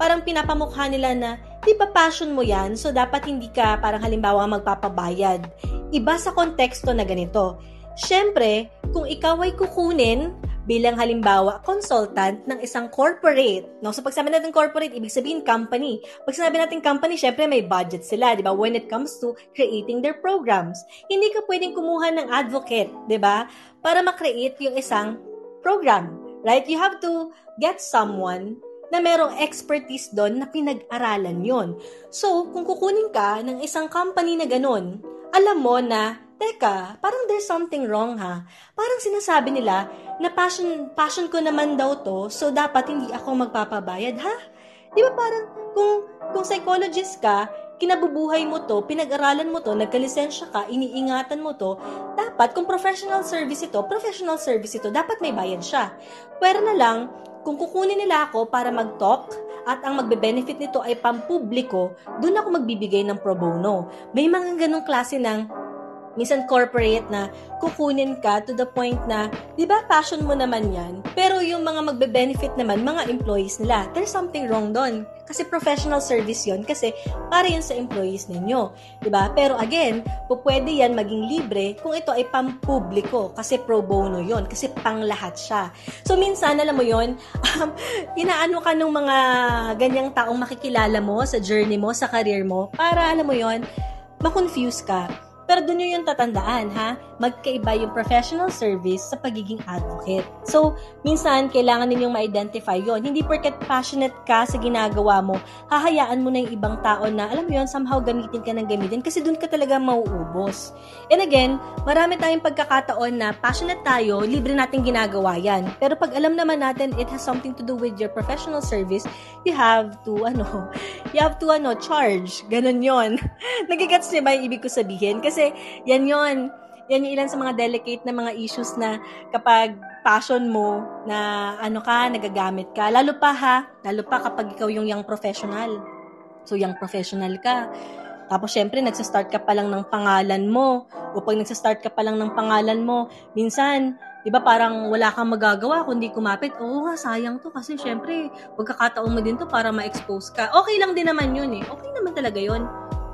parang pinapamukha nila na, di ba passion mo yan, so dapat hindi ka parang halimbawa magpapabayad. Iba sa konteksto na ganito. Siyempre, kung ikaw ay kukunin bilang halimbawa consultant ng isang corporate. No? So pag sabi natin corporate, ibig sabihin company. Pag sinabi natin company, syempre may budget sila, di ba? When it comes to creating their programs. Hindi ka pwedeng kumuha ng advocate, di ba? Para makreate yung isang program. Right? You have to get someone na merong expertise doon na pinag-aralan yon. So, kung kukunin ka ng isang company na ganun, alam mo na teka, parang there's something wrong ha. Parang sinasabi nila na passion, passion ko naman daw to, so dapat hindi ako magpapabayad ha. Di ba parang kung, kung psychologist ka, kinabubuhay mo to, pinag-aralan mo to, nagkalisensya ka, iniingatan mo to, dapat kung professional service ito, professional service ito, dapat may bayad siya. Pero na lang, kung kukunin nila ako para mag-talk at ang magbe-benefit nito ay pampubliko, doon ako magbibigay ng pro bono. May mga ganong klase ng minsan corporate na kukunin ka to the point na, di ba passion mo naman yan, pero yung mga magbe-benefit naman, mga employees nila, there's something wrong doon. Kasi professional service yon kasi para yun sa employees ninyo. Di ba? Pero again, po pwede yan maging libre kung ito ay pampubliko kasi pro bono yon kasi pang lahat siya. So minsan, alam mo yon [LAUGHS] um, inaano ka ng mga ganyang taong makikilala mo sa journey mo, sa career mo, para alam mo yon ma-confuse ka pero doon yung tatandaan, ha? Magkaiba yung professional service sa pagiging advocate. So, minsan, kailangan ninyong ma-identify yon Hindi porket passionate ka sa ginagawa mo, hahayaan mo na yung ibang tao na, alam mo yun, somehow gamitin ka ng gamitin kasi doon ka talaga mauubos. And again, marami tayong pagkakataon na passionate tayo, libre natin ginagawa yan. Pero pag alam naman natin it has something to do with your professional service, you have to, ano, [LAUGHS] you have to, ano, charge. Ganon yon [LAUGHS] Nagigets niyo ba yung ibig ko sabihin? Kasi kasi yan yon yan yung ilan sa mga delicate na mga issues na kapag passion mo na ano ka, nagagamit ka. Lalo pa ha, lalo pa kapag ikaw yung young professional. So, young professional ka. Tapos, syempre, nagsastart ka pa lang ng pangalan mo. O pag nagsastart ka pa lang ng pangalan mo, minsan, di ba parang wala kang magagawa kundi kumapit. Oo nga, sayang to kasi syempre, pagkakataon mo din to para ma-expose ka. Okay lang din naman yun eh. Okay naman talaga yun.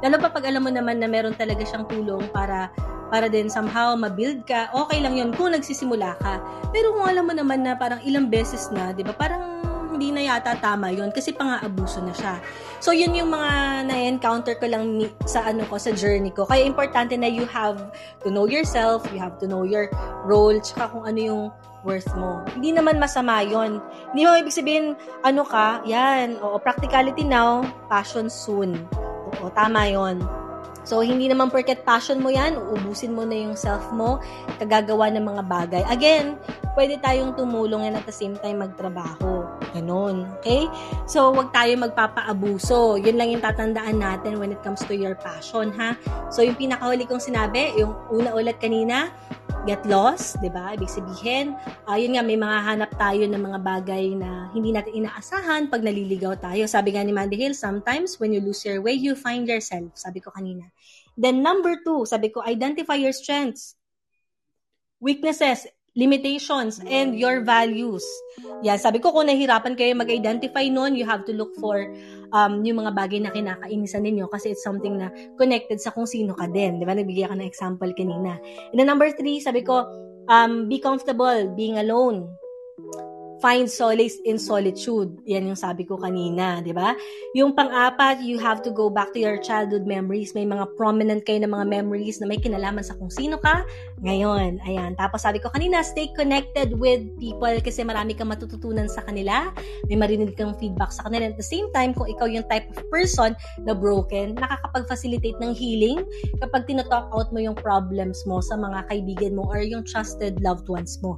Lalo pa pag alam mo naman na meron talaga siyang tulong para para din somehow ma-build ka, okay lang yun kung nagsisimula ka. Pero kung alam mo naman na parang ilang beses na, di ba, parang hindi na yata tama yun kasi pang-aabuso na siya. So, yun yung mga na-encounter ko lang sa ano ko, sa journey ko. Kaya importante na you have to know yourself, you have to know your role, tsaka kung ano yung worth mo. Hindi naman masama yon. Hindi mo ibig sabihin, ano ka, yan, o practicality now, passion soon. Oo, tama yon. So, hindi naman porket passion mo yan, uubusin mo na yung self mo, kagagawa ng mga bagay. Again, pwede tayong tumulong and at the same time magtrabaho. Ganon. Okay? So, wag tayo magpapaabuso. Yun lang yung tatandaan natin when it comes to your passion, ha? So, yung pinakahuli kong sinabi, yung una ulit kanina, get lost, 'di ba? Ibig sabihin, uh, nga may mga hanap tayo ng mga bagay na hindi natin inaasahan pag naliligaw tayo. Sabi nga ni Mandy Hill, sometimes when you lose your way, you find yourself. Sabi ko kanina. Then number two, sabi ko, identify your strengths, weaknesses, limitations, and your values. Yan, sabi ko, kung nahirapan kayo mag-identify noon, you have to look for um, yung mga bagay na kinakainisan ninyo kasi it's something na connected sa kung sino ka din. Di ba? Nagbigay ka ng example kanina. And then number three, sabi ko, um, be comfortable being alone find solace in solitude. Yan yung sabi ko kanina, di ba? Yung pang-apat, you have to go back to your childhood memories. May mga prominent kayo na mga memories na may kinalaman sa kung sino ka ngayon. Ayan. Tapos sabi ko kanina, stay connected with people kasi marami kang matututunan sa kanila. May marinig kang feedback sa kanila. At the same time, kung ikaw yung type of person na broken, nakakapag-facilitate ng healing kapag tinatalk out mo yung problems mo sa mga kaibigan mo or yung trusted loved ones mo.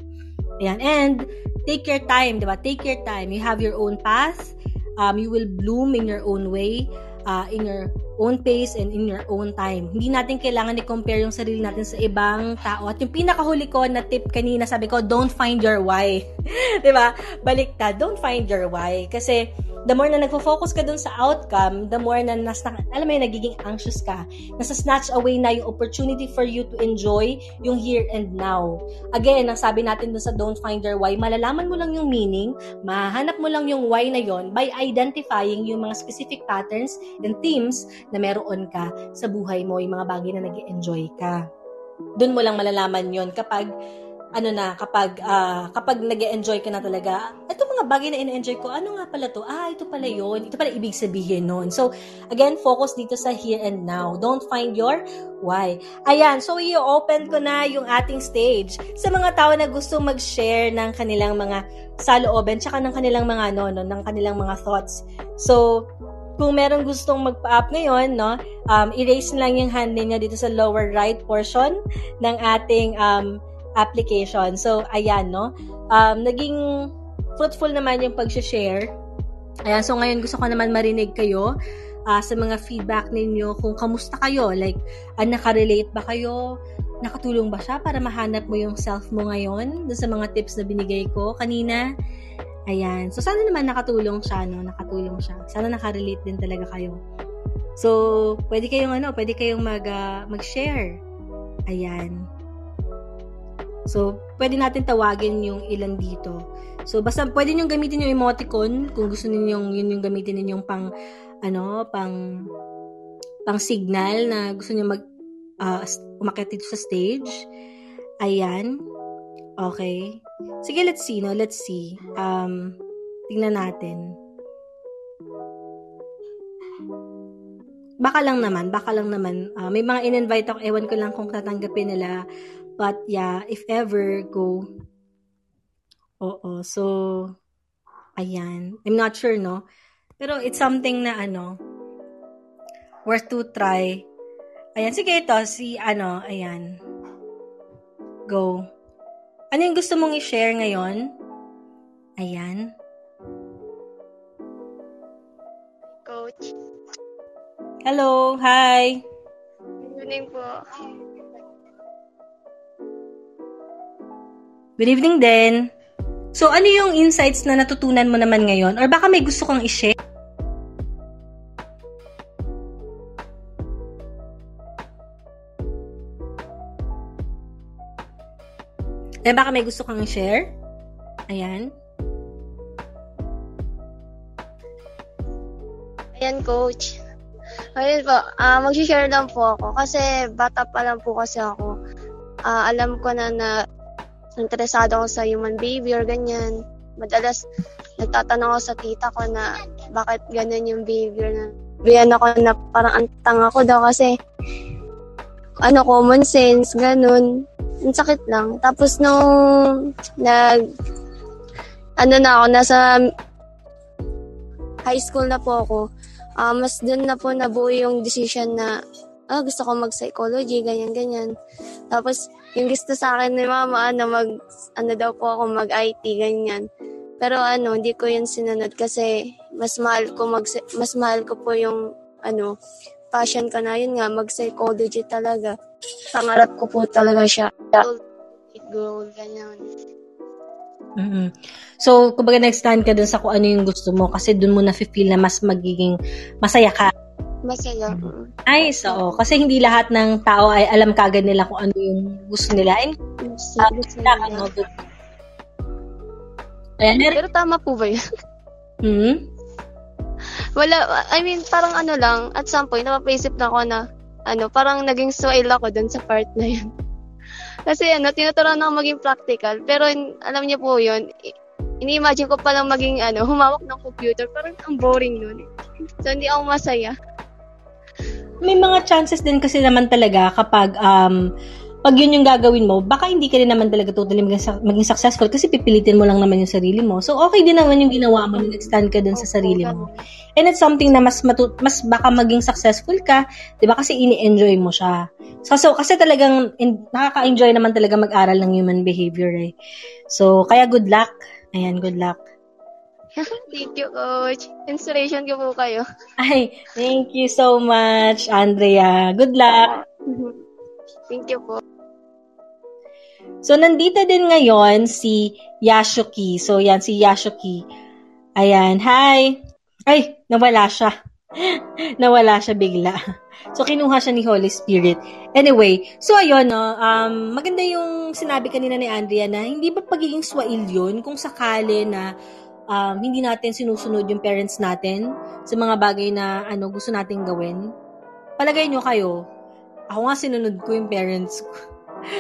Ayan. And take your time, di ba? Take your time. You have your own path. Um, you will bloom in your own way, uh, in your own pace and in your own time. Hindi natin kailangan i-compare yung sarili natin sa ibang tao. At yung pinakahuli ko na tip kanina, sabi ko, don't find your why. [LAUGHS] ba? Baliktad, don't find your why. Kasi the more na nagfo-focus ka dun sa outcome, the more na nasa, alam mo yung nagiging anxious ka. Nasa snatch away na yung opportunity for you to enjoy yung here and now. Again, ang sabi natin dun sa don't find your why, malalaman mo lang yung meaning, mahanap mo lang yung why na yon by identifying yung mga specific patterns and themes na meron ka sa buhay mo, yung mga bagay na nag enjoy ka. Doon mo lang malalaman yon kapag ano na, kapag, uh, kapag nag enjoy ka na talaga, ito mga bagay na ina-enjoy ko, ano nga pala to? Ah, ito pala yon Ito pala ibig sabihin nun. So, again, focus dito sa here and now. Don't find your why. Ayan, so i-open ko na yung ating stage sa mga tao na gusto mag-share ng kanilang mga salooben, tsaka ng kanilang mga, ano, no, ng kanilang mga thoughts. So, kung meron gustong magpa-up ngayon, no, um, erase lang yung hand niyo dito sa lower right portion ng ating um, application. So, ayan, no? Um, naging fruitful naman yung pag-share. Ayan, so ngayon gusto ko naman marinig kayo uh, sa mga feedback ninyo kung kamusta kayo. Like, uh, nakarelate ba kayo? Nakatulong ba siya para mahanap mo yung self mo ngayon sa mga tips na binigay ko kanina? Ayan. So, sana naman nakatulong siya, no? Nakatulong siya. Sana nakarelate din talaga kayo. So, pwede kayong ano, pwede kayong mag, uh, mag-share. Ayan. So, pwede natin tawagin yung ilan dito. So, basta pwede nyo gamitin yung emoticon kung gusto ninyong yun yung gamitin ninyong pang, ano, pang, pang signal na gusto niyo mag, uh, umakit dito sa stage. Ayan. Okay. Sige, let's see, no? Let's see. Um, tingnan natin. Baka lang naman, baka lang naman. Uh, may mga in-invite ako, ewan ko lang kung tatanggapin nila But yeah, if ever, go. Oo. So, ayan. I'm not sure, no? Pero it's something na ano, worth to try. Ayan, sige ito, si ano, ayan. Go. Ano yung gusto mong i-share ngayon? Ayan. Coach. Hello, hi. Good evening po. Good evening din. So, ano yung insights na natutunan mo naman ngayon? Or baka may gusto kang i-share? Eh, baka may gusto kang share? Ayan. Ayan, coach. Ayun po, ah mag-share lang po ako. Kasi bata pa lang po kasi ako. Ah, alam ko na na interesado ako sa human behavior, ganyan. Madalas, nagtatanong ako sa tita ko na bakit ganyan yung behavior na Biyan ako na parang ang tanga ko daw kasi ano, common sense, ganun. Ang sakit lang. Tapos nung nag ano na ako, nasa high school na po ako, ah, mas dun na po nabuo yung decision na ah, gusto ko mag-psychology, ganyan-ganyan. Tapos, yung gusto sa akin ni mama, ano, mag, ano daw po ako, mag-IT, ganyan. Pero ano, hindi ko yun sinunod kasi mas mahal ko mag, mas mahal ko po yung, ano, passion ko na yun nga, mag-psychology talaga. Pangarap ko po talaga siya. Goal, goal, ganyan. mm So, kumbaga nag-stand ka dun sa kung ano yung gusto mo kasi dun mo na-feel na mas magiging masaya ka. Masaya. Nice, oo. Kasi hindi lahat ng tao ay alam kagad nila kung ano yung gusto nila. And, Gusto, uh, gusto ka, nila. no? Good. Ayan. Pero tama po ba yun? Hmm? Wala, I mean, parang ano lang, at some point, napapaisip na ako na, ano, parang naging swile ako dun sa part na yun. [LAUGHS] Kasi ano, tinuturuan ako maging practical. Pero alam niyo po yun, ini-imagine ko palang maging, ano, humawak ng computer. Parang ang boring nun. So, hindi ako masaya. May mga chances din kasi naman talaga kapag um, pag yun yung gagawin mo, baka hindi ka rin naman talaga totally maging, maging successful kasi pipilitin mo lang naman yung sarili mo. So, okay din naman yung ginawa mo na nag-stand ka dun sa sarili mo. And it's something na mas matu- mas baka maging successful ka, 'di ba? Kasi ini-enjoy mo siya. So, so kasi talagang in- nakaka-enjoy naman talaga mag-aral ng human behavior eh. So, kaya good luck. Ayan, good luck. [LAUGHS] Thank you, coach. Inspiration ko po kayo. Ay, thank you so much, Andrea. Good luck. [LAUGHS] Thank you po. So, nandito din ngayon si Yashuki. So, yan si Yashuki. Ayan, hi! Ay, nawala siya. [LAUGHS] nawala siya bigla. So, kinuha siya ni Holy Spirit. Anyway, so ayun, no, um, maganda yung sinabi kanina ni Andrea na hindi ba pagiging swail yun kung sakali na um, hindi natin sinusunod yung parents natin sa mga bagay na ano gusto nating gawin. Palagay nyo kayo, ako nga sinunod ko yung parents ko.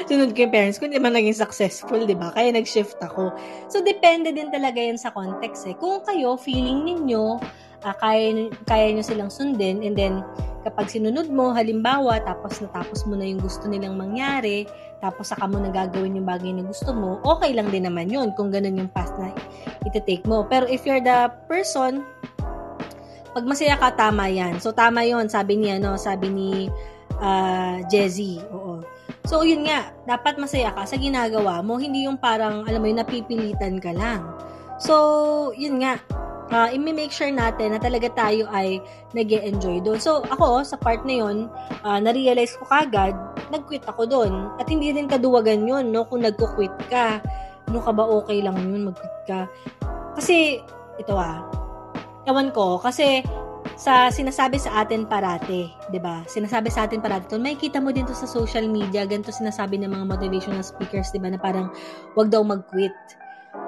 Sunod ko yung parents ko, hindi man naging successful, di ba? Kaya nag-shift ako. So, depende din talaga yan sa context eh. Kung kayo, feeling ninyo, ah, kaya, kaya nyo silang sundin, and then, kapag sinunod mo, halimbawa, tapos natapos mo na yung gusto nilang mangyari, tapos saka mo nagagawin yung bagay na gusto mo, okay lang din naman yun kung ganun yung path na iti-take mo. Pero if you're the person, pag masaya ka, tama yan. So, tama yon sabi niya, no? Sabi ni ah, Jezzy. Oo. So, yun nga, dapat masaya ka sa ginagawa mo, hindi yung parang, alam mo yun, napipilitan ka lang. So, yun nga, uh, i-make sure natin na talaga tayo ay nag enjoy doon. So, ako, sa part na yun, ah, na-realize ko kagad, nag-quit ako doon. At hindi rin kaduwagan yun, no? Kung nagko-quit ka, ano ka ba okay lang yun, mag-quit ka. Kasi, ito ah, ewan ko, kasi sa sinasabi sa atin parate, 'di ba? Sinasabi sa atin parate. To, may kita mo din to sa social media, ganito sinasabi ng mga motivational speakers, 'di ba, na parang wag daw mag-quit.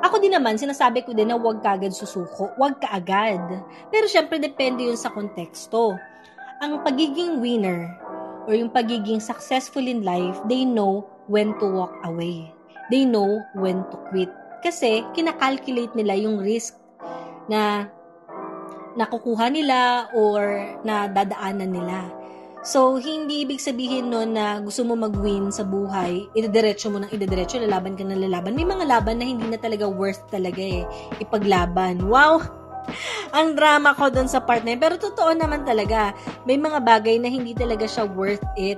Ako din naman, sinasabi ko din na wag ka agad susuko, wag ka agad. Pero syempre depende 'yun sa konteksto. Ang pagiging winner or yung pagiging successful in life, they know when to walk away. They know when to quit. Kasi kinakalculate nila yung risk na nakukuha nila or na dadaanan nila. So, hindi ibig sabihin nun na gusto mo mag-win sa buhay, idediretso mo ng idediretso, lalaban ka ng lalaban. May mga laban na hindi na talaga worth talaga eh, ipaglaban. Wow! [LAUGHS] Ang drama ko dun sa part na yun. Pero totoo naman talaga, may mga bagay na hindi talaga siya worth it.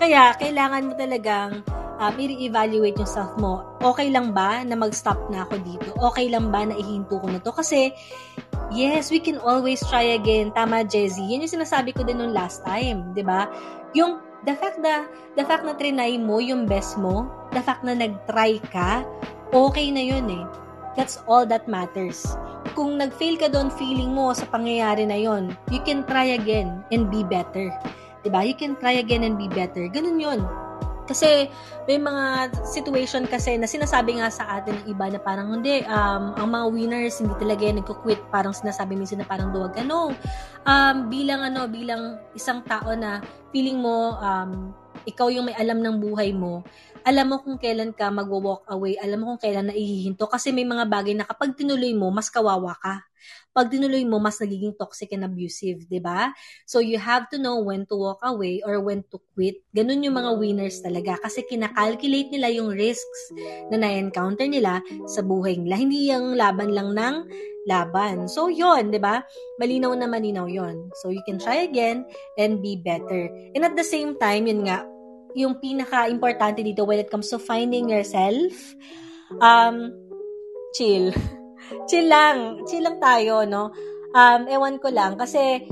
Kaya, kailangan mo talagang um, i-evaluate yung self mo. Okay lang ba na mag-stop na ako dito? Okay lang ba na ihinto ko na to? Kasi, yes, we can always try again. Tama, Jezzy. Yan yung sinasabi ko din nung last time, di ba? Yung the fact na, the fact na trinay mo yung best mo, the fact na nag-try ka, okay na yun eh. That's all that matters. Kung nag-fail ka doon, feeling mo sa pangyayari na yon, you can try again and be better. 'Di ba? You can try again and be better. Ganun yon. Kasi may mga situation kasi na sinasabi nga sa atin ng iba na parang hindi, um, ang mga winners hindi talaga yan nagko-quit. Parang sinasabi minsan na parang duwag. Ano, um, bilang ano, bilang isang tao na feeling mo um, ikaw yung may alam ng buhay mo, alam mo kung kailan ka mag-walk away, alam mo kung kailan na ihihinto kasi may mga bagay na kapag tinuloy mo, mas kawawa ka. Pag tinuloy mo, mas nagiging toxic and abusive, 'di ba? So you have to know when to walk away or when to quit. Ganun yung mga winners talaga kasi kinakalculate nila yung risks na na-encounter nila sa buhay nila. Hindi yung laban lang ng laban. So, yon 'di ba? Malinaw na malinaw yon So, you can try again and be better. And at the same time, yun nga, yung pinaka-importante dito when it comes to finding yourself, um, chill. [LAUGHS] chill lang. Chill lang tayo, no? Um, ewan ko lang, kasi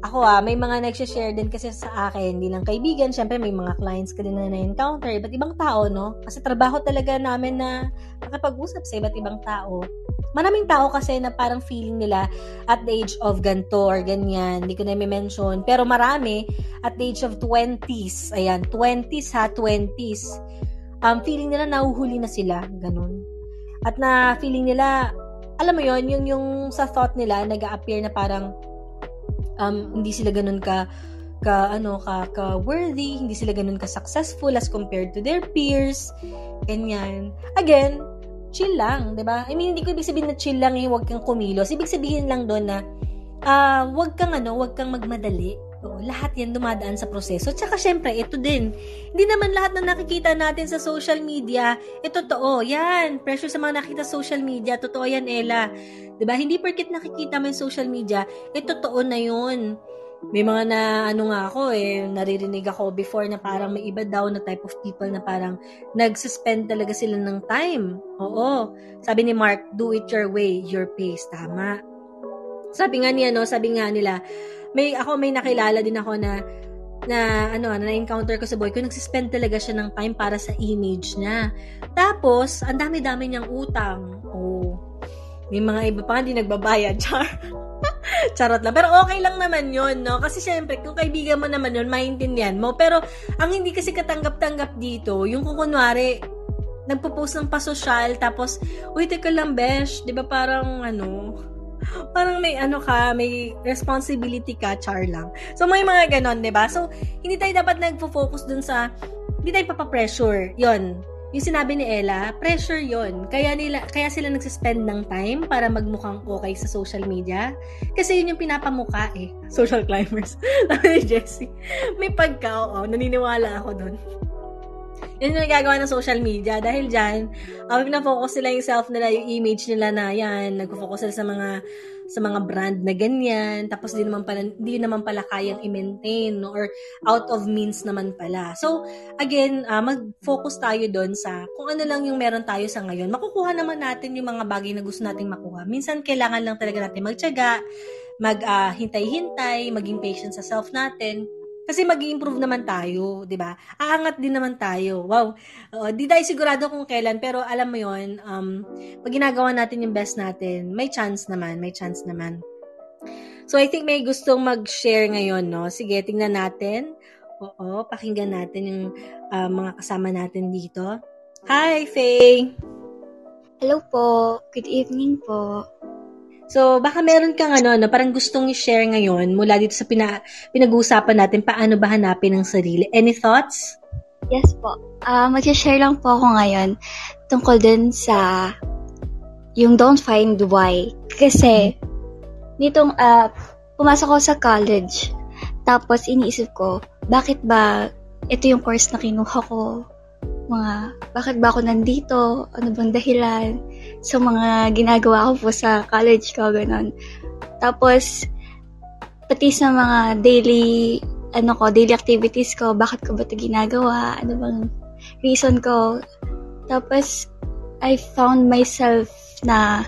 ako ah, may mga nag-share din kasi sa akin, hindi lang kaibigan, syempre may mga clients ka din na na-encounter, iba't ibang tao, no? Kasi trabaho talaga namin na makapag-usap sa iba't ibang tao. Maraming tao kasi na parang feeling nila at the age of ganto or ganyan, hindi ko na mention pero marami at the age of 20s, ayan, 20s ha, 20s, um, feeling nila nahuhuli na sila, ganun. At na feeling nila, alam mo yon yung, yung sa thought nila, nag appear na parang um, hindi sila ganun ka ka ano ka ka worthy, hindi sila ganun ka successful as compared to their peers. Ganyan. Again, chill lang, 'di ba? I mean, hindi ko ibig sabihin na chill lang eh, huwag kang kumilos. Ibig sabihin lang doon na uh, huwag kang ano, huwag kang magmadali. Oo, lahat yan dumadaan sa proseso. Tsaka syempre, ito din. Hindi naman lahat na nakikita natin sa social media, eh totoo. Yan, pressure sa mga nakita sa social media. Totoo yan, Ella. ba Hindi porkit nakikita mo yung social media, eh totoo na yun. May mga na, ano nga ako eh, naririnig ako before na parang may iba daw na type of people na parang nag-suspend talaga sila ng time. Oo. Sabi ni Mark, do it your way, your pace. Tama. Sabi nga niya, no, sabi nga nila, may ako may nakilala din ako na na ano na encounter ko sa boy ko nagsispend talaga siya ng time para sa image niya. Tapos, ang dami-dami niyang utang. Oh. May mga iba pa hindi nagbabayad. [LAUGHS] Char. Charot lang. Pero okay lang naman yon no? Kasi syempre, kung kaibigan mo naman yon maintindihan mo. Pero, ang hindi kasi katanggap-tanggap dito, yung kung kunwari, nagpo-post ng pasosyal, tapos, uy, teka lang, besh, di ba parang, ano, parang may ano ka, may responsibility ka, char lang. So, may mga ganon, di ba? So, hindi tayo dapat nagfo-focus dun sa, hindi tayo papapressure. Yon yung sinabi ni Ella, pressure yon Kaya, nila, kaya sila nagsispend ng time para magmukhang okay sa social media. Kasi yun yung pinapamuka eh. Social climbers. [LAUGHS] Sabi ni Jessie. May pagka, oo. Naniniwala ako doon. Yun yung nagagawa ng social media. Dahil dyan, uh, na-focus nila yung self nila, yung image nila na yan. Nag-focus sila sa mga sa mga brand na ganyan, tapos di naman pala, di naman pala kayang i-maintain, no? or out of means naman pala. So, again, uh, mag-focus tayo doon sa kung ano lang yung meron tayo sa ngayon. Makukuha naman natin yung mga bagay na gusto nating makuha. Minsan, kailangan lang talaga natin magtyaga, mag-hintay-hintay, uh, maging patient sa self natin, kasi mag improve naman tayo, 'di ba? Aangat din naman tayo. Wow. Uh, di tayo sigurado kung kailan, pero alam mo 'yon, um pag ginagawa natin yung best natin, may chance naman, may chance naman. So I think may gustong mag-share ngayon, no? Sige, tingnan natin. Oo, pakinggan natin yung uh, mga kasama natin dito. Hi, Faye! Hello po. Good evening po. So, baka meron kang ano, no, parang gustong i-share ngayon mula dito sa pina, pinag-uusapan natin paano ba hanapin ang sarili. Any thoughts? Yes po. Uh, mag-share lang po ako ngayon tungkol din sa yung don't find why. Kasi, nitong uh, pumasok ako sa college, tapos iniisip ko, bakit ba ito yung course na kinuha ko? Mga, bakit ba ako nandito? Ano bang dahilan? sa mga ginagawa ko po sa college ko, ganun. Tapos, pati sa mga daily, ano ko, daily activities ko, bakit ko ba ito ginagawa, ano bang reason ko. Tapos, I found myself na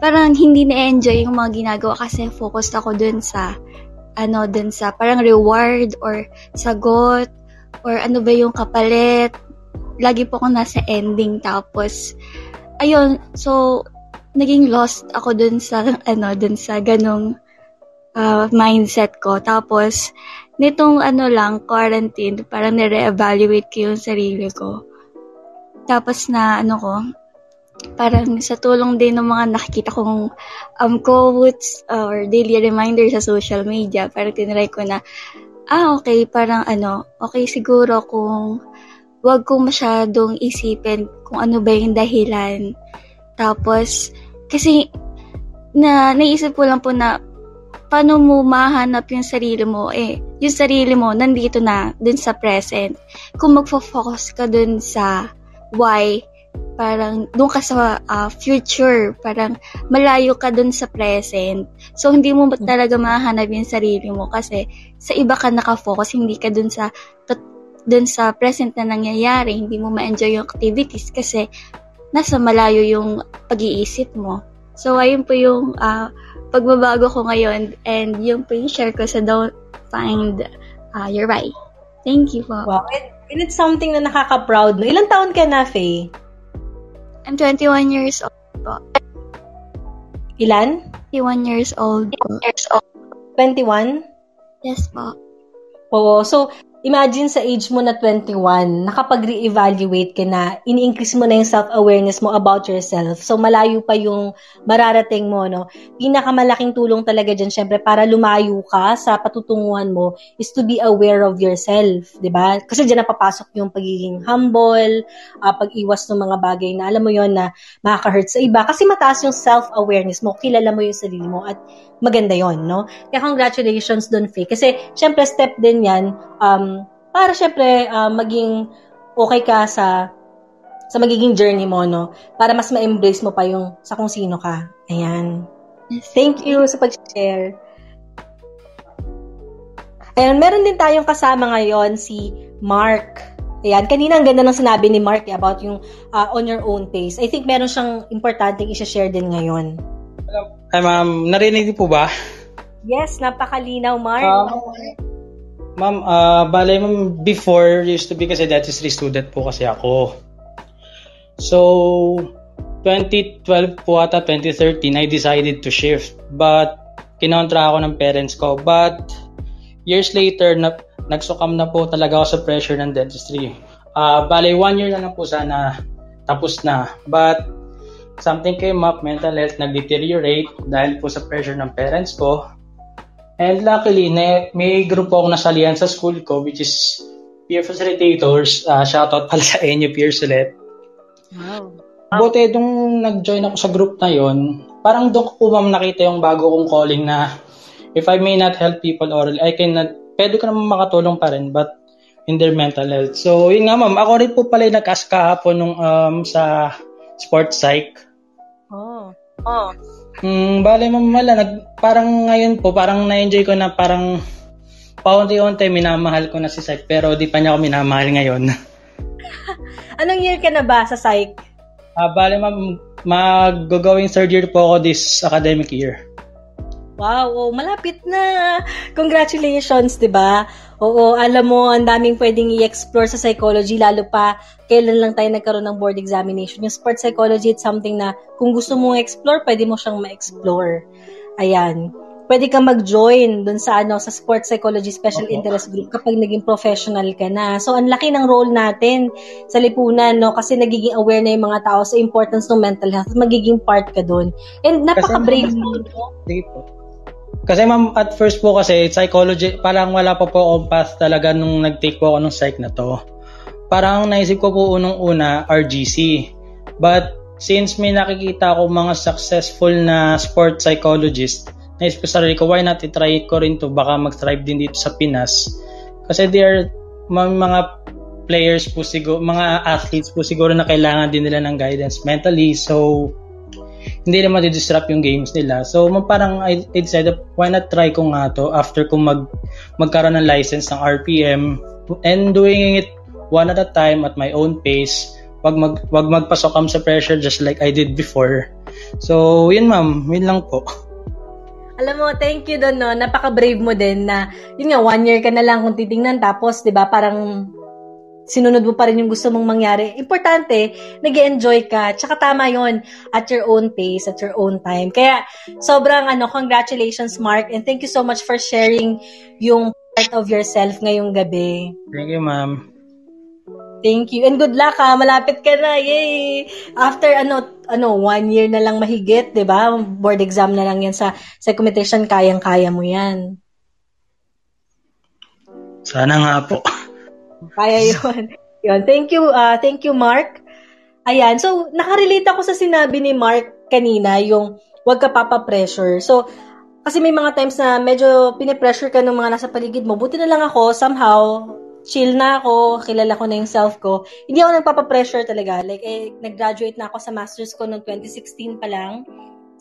parang hindi na-enjoy yung mga ginagawa kasi focused ako dun sa, ano, dun sa parang reward or sagot or ano ba yung kapalit. Lagi po ako nasa ending tapos ayun, so naging lost ako dun sa ano, dun sa ganong uh, mindset ko. Tapos nitong ano lang, quarantine, parang nire-evaluate ko yung sarili ko. Tapos na ano ko, parang sa tulong din ng mga nakikita kong um, quotes or daily reminder sa social media, parang tinry ko na, ah, okay, parang ano, okay siguro kung wag kong masyadong isipin kung ano ba yung dahilan. Tapos, kasi, na, naisip ko lang po na, paano mo mahanap yung sarili mo, eh, yung sarili mo, nandito na, dun sa present. Kung magfo-focus ka dun sa why, parang doon ka sa uh, future, parang malayo ka doon sa present. So, hindi mo talaga mahanap yung sarili mo kasi sa iba ka nakafocus, hindi ka doon sa doon sa present na nangyayari, hindi mo ma-enjoy yung activities kasi nasa malayo yung pag-iisip mo. So, ayun po yung uh, pagbabago ko ngayon and yung po yung share ko sa Don't Find uh, Your Right. Thank you po. Wow. And, and it's something na nakaka-proud. No? Ilang taon ka na, Faye? I'm 21 years old po. Ilan? 21 years old po. Years old. 21? Yes po. Oo. So, imagine sa age mo na 21, nakapag-re-evaluate ka na, ini-increase mo na yung self-awareness mo about yourself. So, malayo pa yung mararating mo, no? Pinakamalaking tulong talaga dyan, syempre, para lumayo ka sa patutunguhan mo is to be aware of yourself, di ba? Kasi dyan napapasok yung pagiging humble, uh, pag-iwas ng mga bagay na, alam mo yon na makaka-hurt sa iba. Kasi mataas yung self-awareness mo, kilala mo yung sarili mo, at maganda yon no? Kaya congratulations doon, Faye. Kasi, syempre, step din yan, um, para syempre, uh, maging okay ka sa sa magiging journey mo, no? Para mas ma-embrace mo pa yung sa kung sino ka. Ayan. Thank you sa pag-share. Ayan, meron din tayong kasama ngayon si Mark. Ayan, kanina ang ganda ng sinabi ni Mark eh, about yung uh, on your own pace. I think meron siyang importanteng i-share din ngayon. Hi ma'am, narinig niyo po ba? Yes, napakalinaw, Mark. Um, ma'am, uh, bale ma'am, before used to be kasi dentistry student po kasi ako. So, 2012 po ata, 2013, I decided to shift. But, kinontra ako ng parents ko. But, years later, na, nagsukam na po talaga ako sa pressure ng dentistry. Uh, bale, one year na lang po sana tapos na. But, something came up, mental health nag-deteriorate dahil po sa pressure ng parents ko. And luckily, na, may group po ako nasalihan sa school ko which is peer facilitators. Uh, shoutout pala [LAUGHS] sa inyo, peers ulit. Wow. Buti, nung nag-join ako sa group na yon, parang doon ko ma'am nakita yung bago kong calling na if I may not help people orally, I cannot, pwede ko naman makatulong pa rin, but in their mental health. So, yun nga ma'am, ako rin po pala yung nag-ask kahapon nung um, sa sports psych. Oh. Oh. Hmm, bale ma'am, wala, nag, parang ngayon po, parang na-enjoy ko na parang paunti-unti minamahal ko na si psych, pero di pa niya ako minamahal ngayon. [LAUGHS] Anong year ka na ba sa psych? Ah, bale ma'am, mag-going third year po ako this academic year. Wow, oh, malapit na. Congratulations, 'di ba? Oo, alam mo, ang daming pwedeng i-explore sa psychology lalo pa kailan lang tayo nagkaroon ng board examination. Yung sports psychology it's something na kung gusto mong explore, pwede mo siyang ma-explore. Ayan. Pwede kang mag-join dun sa ano sa sports psychology special Okay. interest group kapag naging professional ka na. So ang laki ng role natin sa lipunan no kasi nagiging aware na yung mga tao sa importance ng mental health. Magiging part ka dun. And napaka-brave mo. no? Kasi ma'am, at first po kasi, psychology, parang wala pa po akong path talaga nung nag-take po ako ng psych na to. Parang naisip ko po unang-una, RGC. But since may nakikita ako mga successful na sport psychologist, naisip ko sa sarili ko, why not itry ko rin to, baka mag-thrive din dito sa Pinas. Kasi they are mga players po siguro, mga athletes po siguro na kailangan din nila ng guidance mentally. So, hindi naman di-disrupt yung games nila. So, parang I, I decided, why not try ko nga to after ko mag, magkaroon ng license ng RPM and doing it one at a time at my own pace. Wag, mag, wag magpasokam sa pressure just like I did before. So, yun ma'am, yun lang po. [LAUGHS] Alam mo, thank you doon, no? Napaka-brave mo din na, yun nga, one year ka na lang kung titingnan. Tapos, di ba, parang sinunod mo pa rin yung gusto mong mangyari. Importante, nag enjoy ka. Tsaka tama yon at your own pace, at your own time. Kaya, sobrang ano, congratulations, Mark. And thank you so much for sharing yung part of yourself ngayong gabi. Thank you, ma'am. Thank you. And good luck ha. Malapit ka na. Yay! After ano, ano, one year na lang mahigit, di ba? Board exam na lang yan sa psychometrician. Kayang-kaya mo yan. Sana nga po. Kaya [LAUGHS] yun. yun. Thank you, uh, thank you, Mark. Ayan. So, nakarelate ako sa sinabi ni Mark kanina, yung wag ka papa-pressure. So, kasi may mga times na medyo pinipressure ka ng mga nasa paligid mo. Buti na lang ako, somehow, chill na ako, kilala ko na yung self ko. Hindi ako nagpapa-pressure talaga. Like, eh, nag-graduate na ako sa master's ko noong 2016 pa lang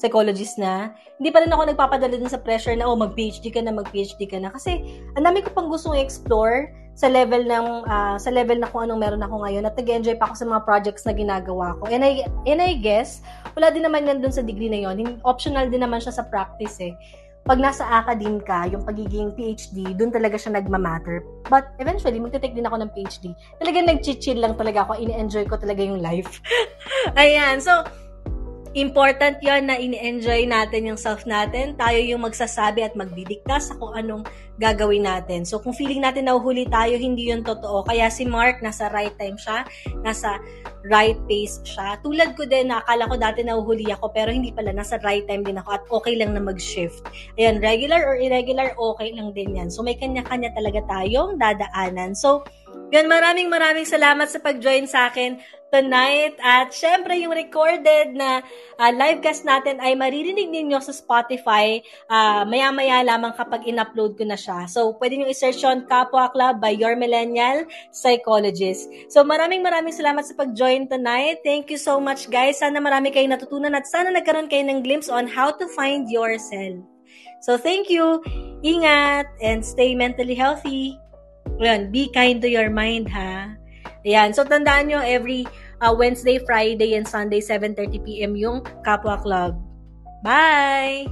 psychologist na, hindi pa rin ako nagpapadala dun sa pressure na, oh, mag-PhD ka na, mag-PhD ka na. Kasi, ang dami ko pang gustong explore sa level ng, uh, sa level na kung anong meron ako ngayon at nag-enjoy pa ako sa mga projects na ginagawa ko. And I, and I guess, wala din naman yan dun sa degree na yon Optional din naman siya sa practice eh pag nasa academe ka, yung pagiging PhD, dun talaga siya nagmamatter. But eventually, magte-take din ako ng PhD. Talagang nag-chill lang talaga ako. Ini-enjoy ko talaga yung life. [LAUGHS] Ayan. So, important yon na ini-enjoy natin yung self natin. Tayo yung magsasabi at magdidikta sa kung anong gagawin natin. So, kung feeling natin nahuhuli tayo, hindi yun totoo. Kaya si Mark, nasa right time siya, nasa right pace siya. Tulad ko din, akala ko dati nahuhuli ako, pero hindi pala, nasa right time din ako at okay lang na mag-shift. Ayan, regular or irregular, okay lang din yan. So, may kanya-kanya talaga tayong dadaanan. So, yun, maraming maraming salamat sa pag-join sa akin tonight. At syempre, yung recorded na uh, livecast natin ay maririnig ninyo sa Spotify uh, maya-maya lamang kapag in-upload ko na siya. So, pwede nyo i-search yun, Kapwa Club by Your Millennial Psychologist. So, maraming maraming salamat sa pag-join tonight. Thank you so much, guys. Sana marami kayong natutunan at sana nagkaroon kayo ng glimpse on how to find yourself. So, thank you. Ingat and stay mentally healthy. Ayan, be kind to your mind, ha? Ayan, so tandaan nyo, every uh, Wednesday, Friday, and Sunday, 7.30pm yung Kapwa Club. Bye!